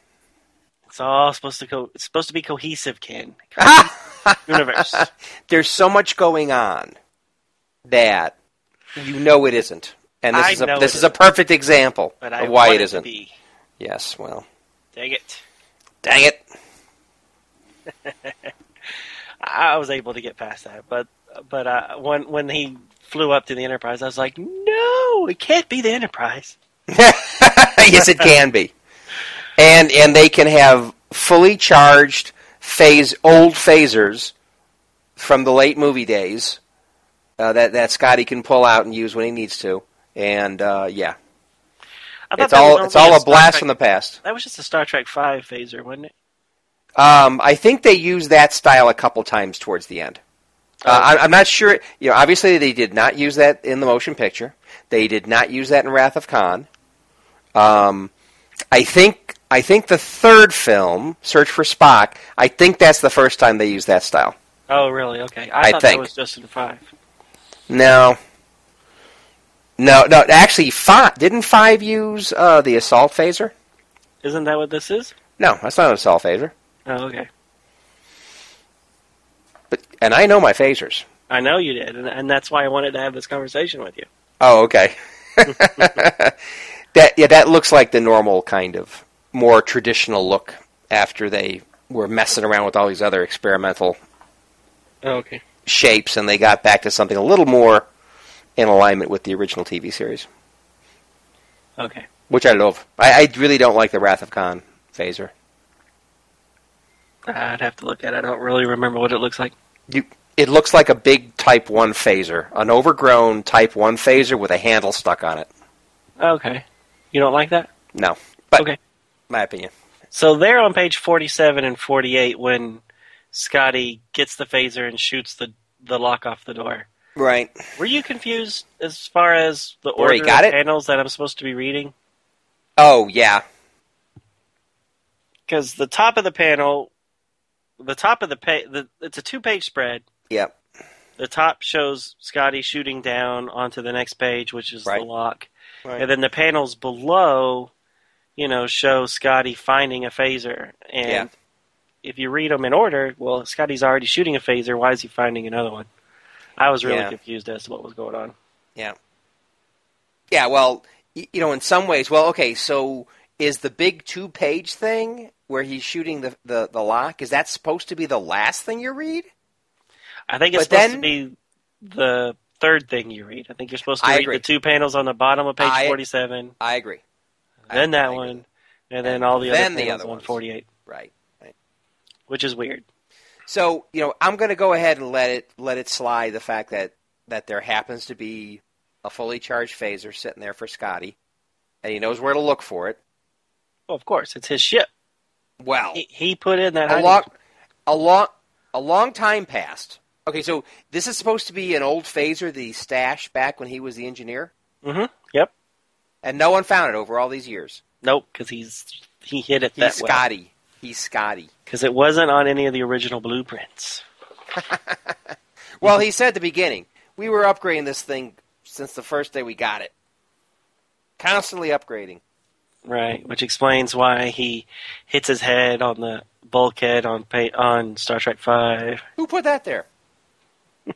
It's all supposed to go. It's supposed to be cohesive, Ken. *laughs* Universe. There's so much going on that you know it isn't, and this I is a this is a perfect example of why it isn't. be. Yes. Well, Dang it. dang it. *laughs* I was able to get past that, but but uh, when when he flew up to the Enterprise, I was like, no, it can't be the Enterprise. *laughs* yes, it can be. And and they can have fully charged phase old phasers from the late movie days uh, that that Scotty can pull out and use when he needs to. And uh, yeah, it's all it's all a blast Trek- from the past. That was just a Star Trek Five phaser, wasn't it? Um, I think they used that style a couple times towards the end. Uh, I, I'm not sure. You know, obviously they did not use that in the motion picture. They did not use that in Wrath of Khan. Um, I think I think the third film, Search for Spock, I think that's the first time they used that style. Oh, really? Okay, I, I thought think. that was just in Five. No, no, no. Actually, five didn't five use uh, the assault phaser? Isn't that what this is? No, that's not an assault phaser. Oh, okay. But and I know my phasers. I know you did, and, and that's why I wanted to have this conversation with you. Oh, okay. *laughs* that yeah, that looks like the normal kind of more traditional look after they were messing around with all these other experimental Oh, okay. shapes and they got back to something a little more in alignment with the original TV series, Okay. which I love. I, I really don't like the Wrath of Khan phaser. I'd have to look at it. I don't really remember what it looks like. You, it looks like a big Type One phaser, an overgrown Type One phaser with a handle stuck on it. Okay. You don't like that? No, but Okay. my opinion. So there on page 47 and 48 when Scotty gets the phaser and shoots the, the lock off the door. Right. Were you confused as far as the order got of it? panels that I'm supposed to be reading? Oh yeah. Because the top of the panel, the top of the page, the, it's a two-page spread. Yep. The top shows Scotty shooting down onto the next page, which is Right. the lock. Right. And then the panels below, you know, show Scotty finding a phaser. And Yeah. if you read them in order, well, Scotty's already shooting a phaser. Why is he finding another one? I was really Yeah. confused as to what was going on. Yeah. Yeah, well, you know, in some ways, well, okay, so is the big two page thing where he's shooting the, the, the lock, is that supposed to be the last thing you read? I think it's But supposed then- to be the third thing you read. I think you're supposed to I read agree. the two panels on the bottom of page I- 47, I agree. Then that I agree. one, and then all the other then the other on ones. 48, Right. right. which is weird. So, you know, I'm going to go ahead and let it let it slide the fact that that there happens to be a fully charged phaser sitting there for Scotty, and he knows where to look for it. Well, of course, it's his ship. Well, He, he put in that a long, a long, a long time passed. Okay, so this is supposed to be an old phaser that he stashed back when he was the engineer, Mm-hmm. Yep. and no one found it over all these years. Nope, because he's he hit it He's that well. Scotty. He's Scotty. *laughs* Because it wasn't on any of the original blueprints. Well, he said at the beginning, we were upgrading this thing since the first day we got it. Constantly upgrading. Right, which explains why he hits his head on the bulkhead on pa- on Star Trek Five. Who put that there? *laughs*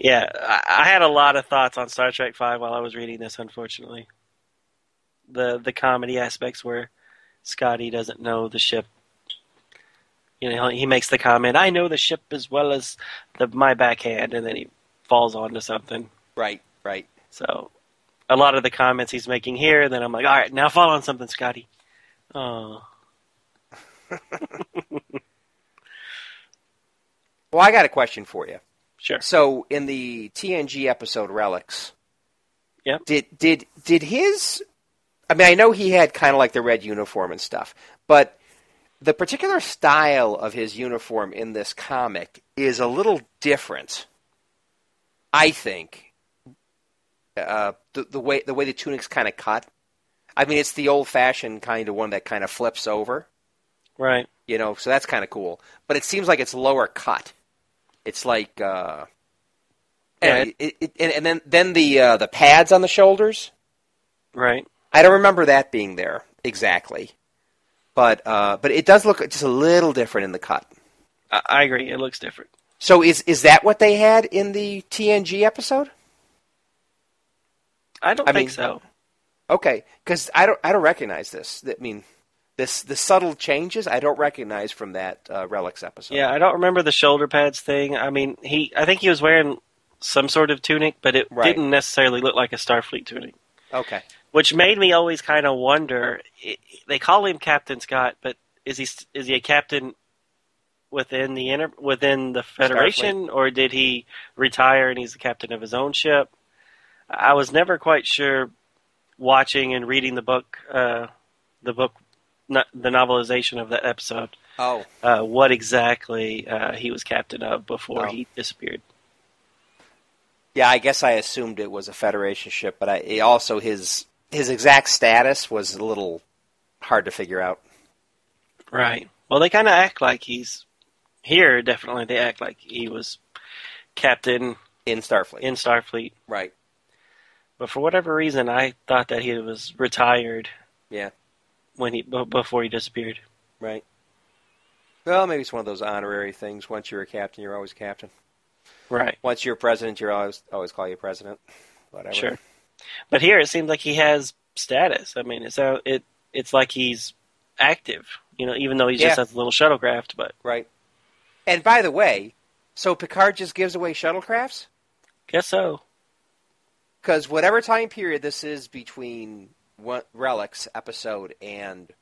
Yeah, I, I had a lot of thoughts on Star Trek Five while I was reading this. Unfortunately, the the comedy aspects where Scotty doesn't know the ship. You know, he makes the comment, "I know the ship as well as the my backhand," and then he falls onto something. Right, right. So, a lot of the comments he's making here, then I'm like, "All right, now fall on something, Scotty." Oh, *laughs* Well, I got a question for you. sure. So, in the TNG episode Relics, Yep. did did did his? I mean, I know he had kind of like the red uniform and stuff, but the particular style of his uniform in this comic is a little different. I think uh, the the way the way the tunic's kind of cut. I mean, it's the old fashioned kind of one that kind of flips over. Right. you know, so that's kind of cool. But it seems like it's lower cut. It's like, uh, Yeah, anyway, it, it, and, and then then the uh, the pads on the shoulders. Right. I don't remember that being there exactly, but uh, but it does look just a little different in the cut. I, I agree. It looks different. So is is that what they had in the TNG episode? I don't I think mean- so. Okay, because I don't I don't recognize this. I mean, This the subtle changes I don't recognize from that uh, relics episode. Yeah, I don't remember the shoulder pads thing. I mean, he I think he was wearing some sort of tunic, but it Right. didn't necessarily look like a Starfleet tunic, Okay. Which made me always kind of wonder. they call him Captain Scott, but is he is he a captain within the inter- within the Federation, or did he retire and he's the captain of his own ship? I was never quite sure. Watching and reading the book, uh, the book, the novelization of that episode Oh. uh, what exactly uh, he was captain of before Oh. he disappeared. Yeah, I guess I assumed it was a Federation ship, but I also his his exact status was a little hard to figure out. Right. Well, they kind of act like he's here. Definitely, they act like he was captain In Starfleet. in Starfleet. right. But for whatever reason, I thought that he was retired Yeah. when he b- before he disappeared. Right. Well, maybe it's one of those honorary things. Once you're a captain, you're always captain. Right. Once you're president, you're always always call you president. Whatever. Sure. But here it seems like he has status. I mean, it's a, it it's like he's active. You know, even though he just Yeah. has a little shuttlecraft. But Right. And by the way, so Picard just gives away shuttlecrafts guess so. because whatever time period this is between what relics episode and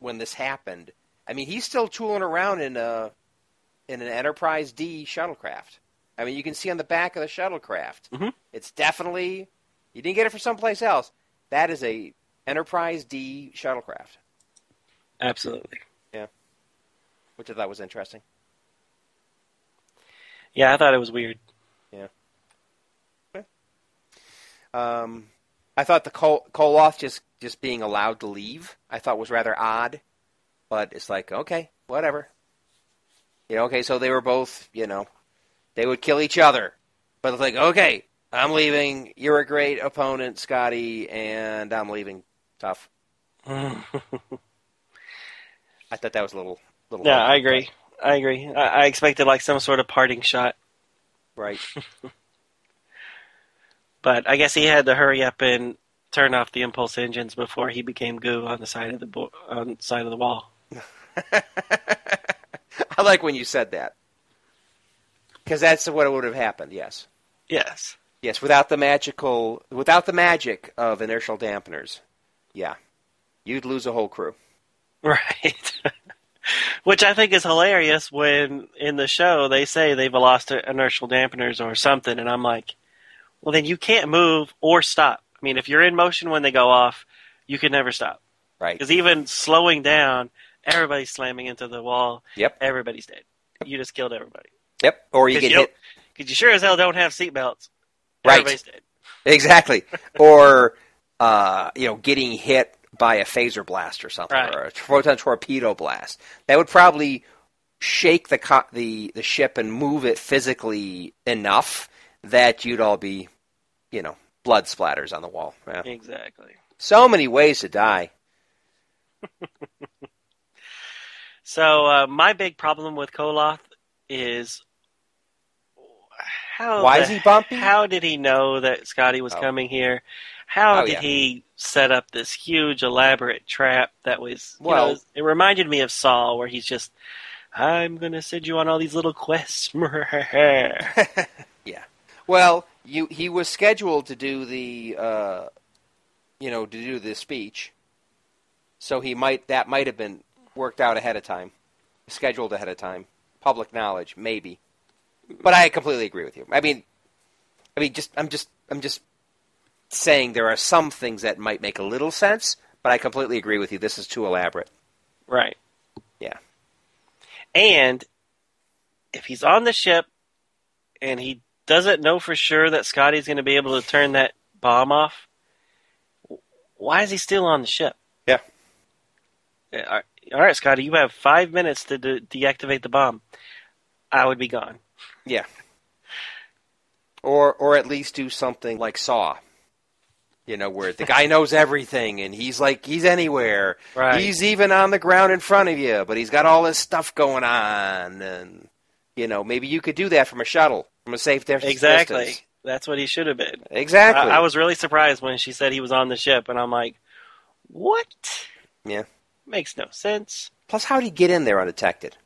when this happened, I mean, he's still tooling around in a in an Enterprise D shuttlecraft. I mean, you can see on the back of the shuttlecraft, Mhm. it's definitely you didn't get it from someplace else. That is a Enterprise D shuttlecraft, Absolutely. Yeah. Which I thought was interesting. Yeah, I thought it was weird. Yeah. Um, I thought the Kol- Koloth just just being allowed to leave, I thought was rather odd, but it's like okay, whatever. You know, okay, so they were both, you know, they would kill each other, but it's like okay, I'm leaving. You're a great opponent, Scotty, and I'm leaving. Tough. *laughs* I thought that was a little, little. Yeah, I agree. I agree. I, I expected like some sort of parting shot, Right. *laughs* but I guess he had to hurry up and turn off the impulse engines before he became goo on the side of the bo- on the side of the wall. *laughs* I like when you said that because that's what would have happened. Yes. Yes. Yes, without the magical, without the magic of inertial dampeners, yeah, you'd lose a whole crew. *laughs* Right. Which I think is hilarious when in the show they say they've lost inertial dampeners or something, and I'm like, well, then you can't move or stop. I mean, if you're in motion when they go off, you can never stop. Right. Because even slowing down, everybody's slamming into the wall. Yep. Everybody's dead. You just killed everybody. Yep. Or you get you, hit. Because you sure as hell don't have seatbelts. Right. Exactly. *laughs* or uh, you know, getting hit by a phaser blast or something, Right. or a proton torpedo blast. That would probably shake the co- the the ship and move it physically enough that you'd all be, you know, blood splatters on the wall. Yeah. Exactly. So many ways to die. *laughs* So uh, my big problem with Koloth is how Why the- is he bumpy? How did he know that Scotty was Oh. coming here? How Oh, did yeah. he set up this huge elaborate trap that was you Well- know, it reminded me of Saw where he's just I'm gonna send you on all these little quests. *laughs* *laughs* yeah. Well, you he was scheduled to do the uh, you know, to do the speech. So he might that might have been worked out ahead of time, scheduled ahead of time. Public knowledge, maybe. But I completely agree with you. I mean, I mean, just I'm just I'm just saying there are some things that might make a little sense, but I completely agree with you. This is too elaborate. right. Yeah. And if he's on the ship and he doesn't know for sure that Scotty's going to be able to turn that bomb off, why is he still on the ship? Yeah. All right, Scotty, you have five minutes to de- deactivate the bomb. I would be gone. Yeah. Or or at least do something like Saw. You know, where the guy *laughs* knows everything and he's like he's anywhere. Right. He's even on the ground in front of you, but he's got all this stuff going on and you know, maybe you could do that from a shuttle, from a safe dis- Exactly. distance. That's what he should have been. Exactly. I, I was really surprised when she said he was on the ship, and I'm like, what? Yeah. Makes no sense. Plus, how'd he get in there undetected?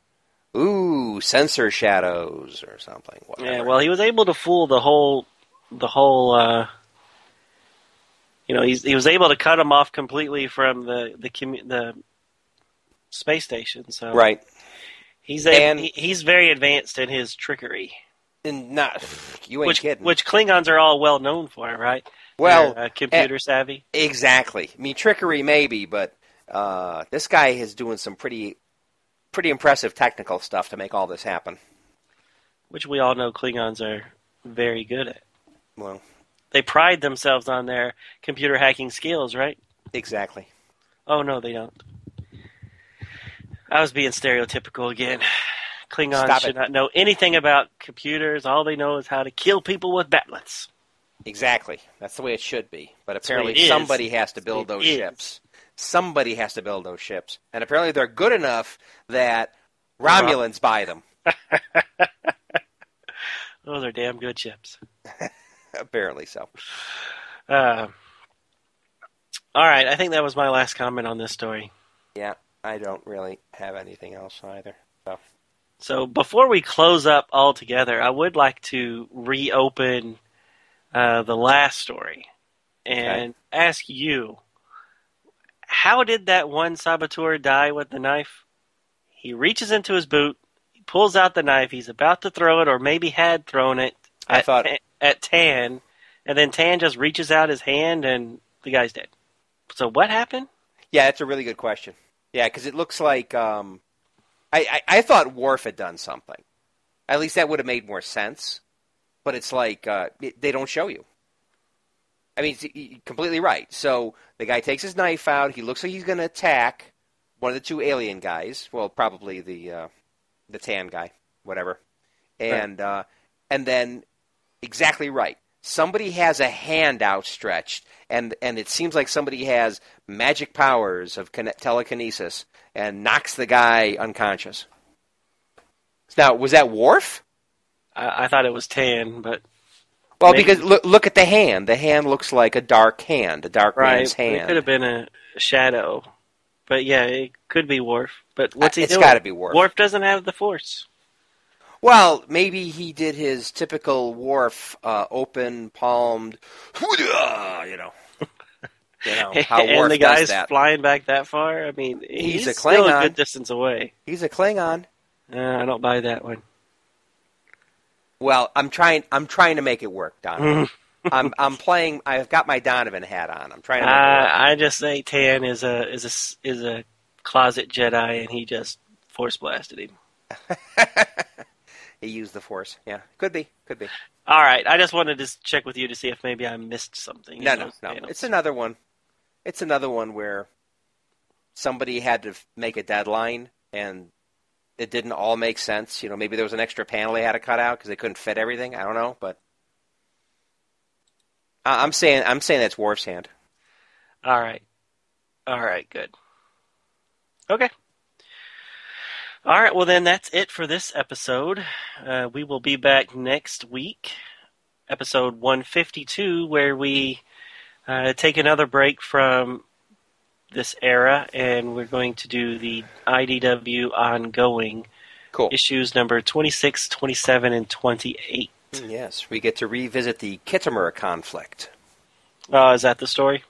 Ooh, sensor shadows or something. Whatever. Yeah, well, he was able to fool the whole, the whole. Uh, you know, he's, he was able to cut him off completely from the the commu- the space station. So right. he's a, And- he, he's very advanced in his trickery, And not you ain't which kidding. which Klingons are all well known for, right? well, uh, computer savvy. exactly. I mean, trickery maybe, but uh, this guy is doing some pretty, pretty impressive technical stuff to make all this happen. which we all know Klingons are very good at. Well, They pride themselves on their computer hacking skills, right? exactly. Oh no, they don't. I was being stereotypical again. Klingons Stop should it. not know anything about computers. All they know is how to kill people with bat'leths. Exactly. That's the way it should be. But apparently, somebody has to That's the way build those it is. ships. Somebody has to build those ships, and apparently they're good enough that Romulans buy them. *laughs* Those are damn good ships. *laughs* apparently so. Uh, all right, I think that was my last comment on this story. Yeah, I don't really have anything else either. So So before we close up altogether, I would like to reopen uh, the last story and ask you, how did that one saboteur die with the knife? He reaches into his boot, he pulls out the knife, he's about to throw it, or maybe had thrown it I at, thought- at Tan, and then Tan just reaches out his hand and the guy's dead. So what happened? yeah, that's a really good question. Yeah, because it looks like um, I, I I thought Worf had done something. At least that would have made more sense. But it's like uh, it, they don't show you. I mean, completely right. So the guy takes his knife out. He looks like he's going to attack one of the two alien guys. Well, probably the uh, the tan guy, whatever. And uh, and then exactly right. Somebody has a hand outstretched, and and it seems like somebody has magic powers of kine- telekinesis and knocks the guy unconscious. Now, was that Worf? I, I thought it was Tan, but Well, Maybe. because look, look at the hand. The hand looks like a dark hand, a dark man's hand. Right. It could have been a shadow. But yeah, it could be Worf. But what's Uh, he it's doing? gotta be Worf. Worf doesn't have the Force. Well, maybe he did his typical Worf uh, open palmed, *laughs* you know. You know *laughs* how and Worf the guy's flying back that far. I mean, he's, He's a still a good distance away. He's a Klingon. Uh, I don't buy that one. Well, I'm trying. I'm trying to make it work, Donovan. Mm-hmm. *laughs* I'm I'm playing. I've got my Donovan hat on. I'm trying to make it work. I, just say Tan is a is a is a closet Jedi, and he just force blasted him. *laughs* he used the Force. Yeah, could be. Could be. All right, I just wanted to check with you to see if maybe I missed something. No, no, no. panels. It's another one. It's another one where somebody had to f- make a deadline and it didn't all make sense. You know, maybe there was an extra panel they had to cut out because they couldn't fit everything. I don't know, but I'm saying I'm saying that's Worf's hand. All right. All right, good. Okay. All right, well, then that's it for this episode. Uh, we will be back next week, episode 152, where we uh, take another break from this era and we're going to do the IDW ongoing Cool. issues number 26, 27, and 28. Yes, we get to revisit the Khitomer conflict. Oh, is that the story?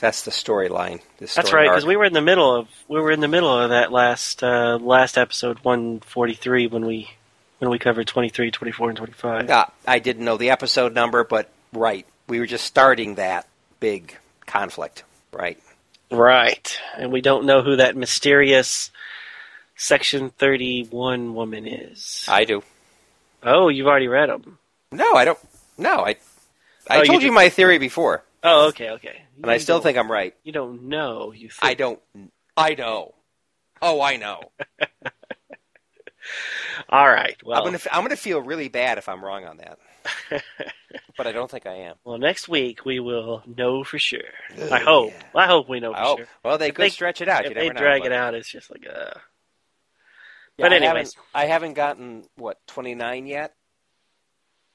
That's the storyline. This That's right, because we were in the middle of we were in the middle of that last uh, last episode 143 when we when we covered 23, 24, and 25. Ah, I didn't know the episode number, but right, we were just starting that big conflict. Right. Right, and we don't know who that mysterious Section 31 woman is. I do. oh, you've already read them. No, I don't. No, I. I Oh, told you, did- my theory before, Oh, okay, okay. and I still think I'm right. you don't know. You think. I don't. I know. Oh, I know. *laughs* All right. Well, I'm gonna. I'm gonna feel really bad if I'm wrong on that, *laughs* but I don't think I am. well, next week we will know for sure. Ugh, I hope. yeah. I hope we know for I hope. sure. Well, they If could they- stretch it out. if you they never know, drag but- it out, it's just like uh. Yeah, But I anyways. haven't, I haven't gotten what 29 yet,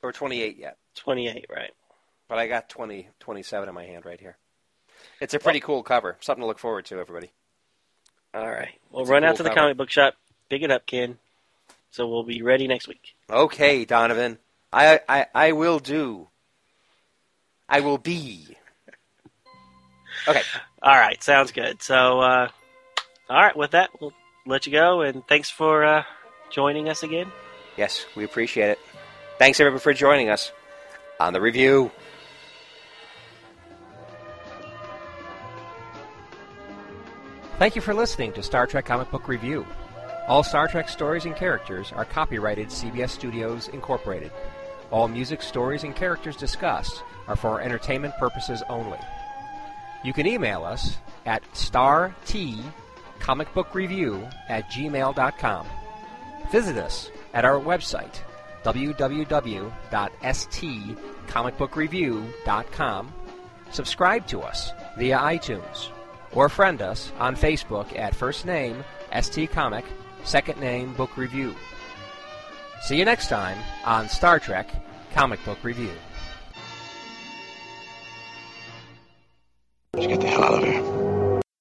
or 28 yet, 28, right? but I got 20, 27 in my hand right here. It's a pretty cool cover. Something to look forward to, everybody. All right. We'll It's a run out cool to the cover. comic book shop, pick it up, Ken. So we'll be ready next week. Okay, Donovan. I, I, I will do. I will be. Okay. All right, sounds good. So, uh, all right, with that, we'll let you go, and thanks for uh, joining us again. Yes, we appreciate it. Thanks, everyone, for joining us on the review. Thank you for listening to Star Trek Comic Book Review. All Star Trek stories and characters are copyrighted CBS Studios Incorporated. All music, stories, and characters discussed are for entertainment purposes only. You can email us at startcomicbookreview at gmail.com. Visit us at our website, www.stcomicbookreview.com. Subscribe to us via iTunes, or friend us on Facebook at first name ST Comic, second name Book Review. See you next time on Star Trek Comic Book Review. Let's get the hell out of here.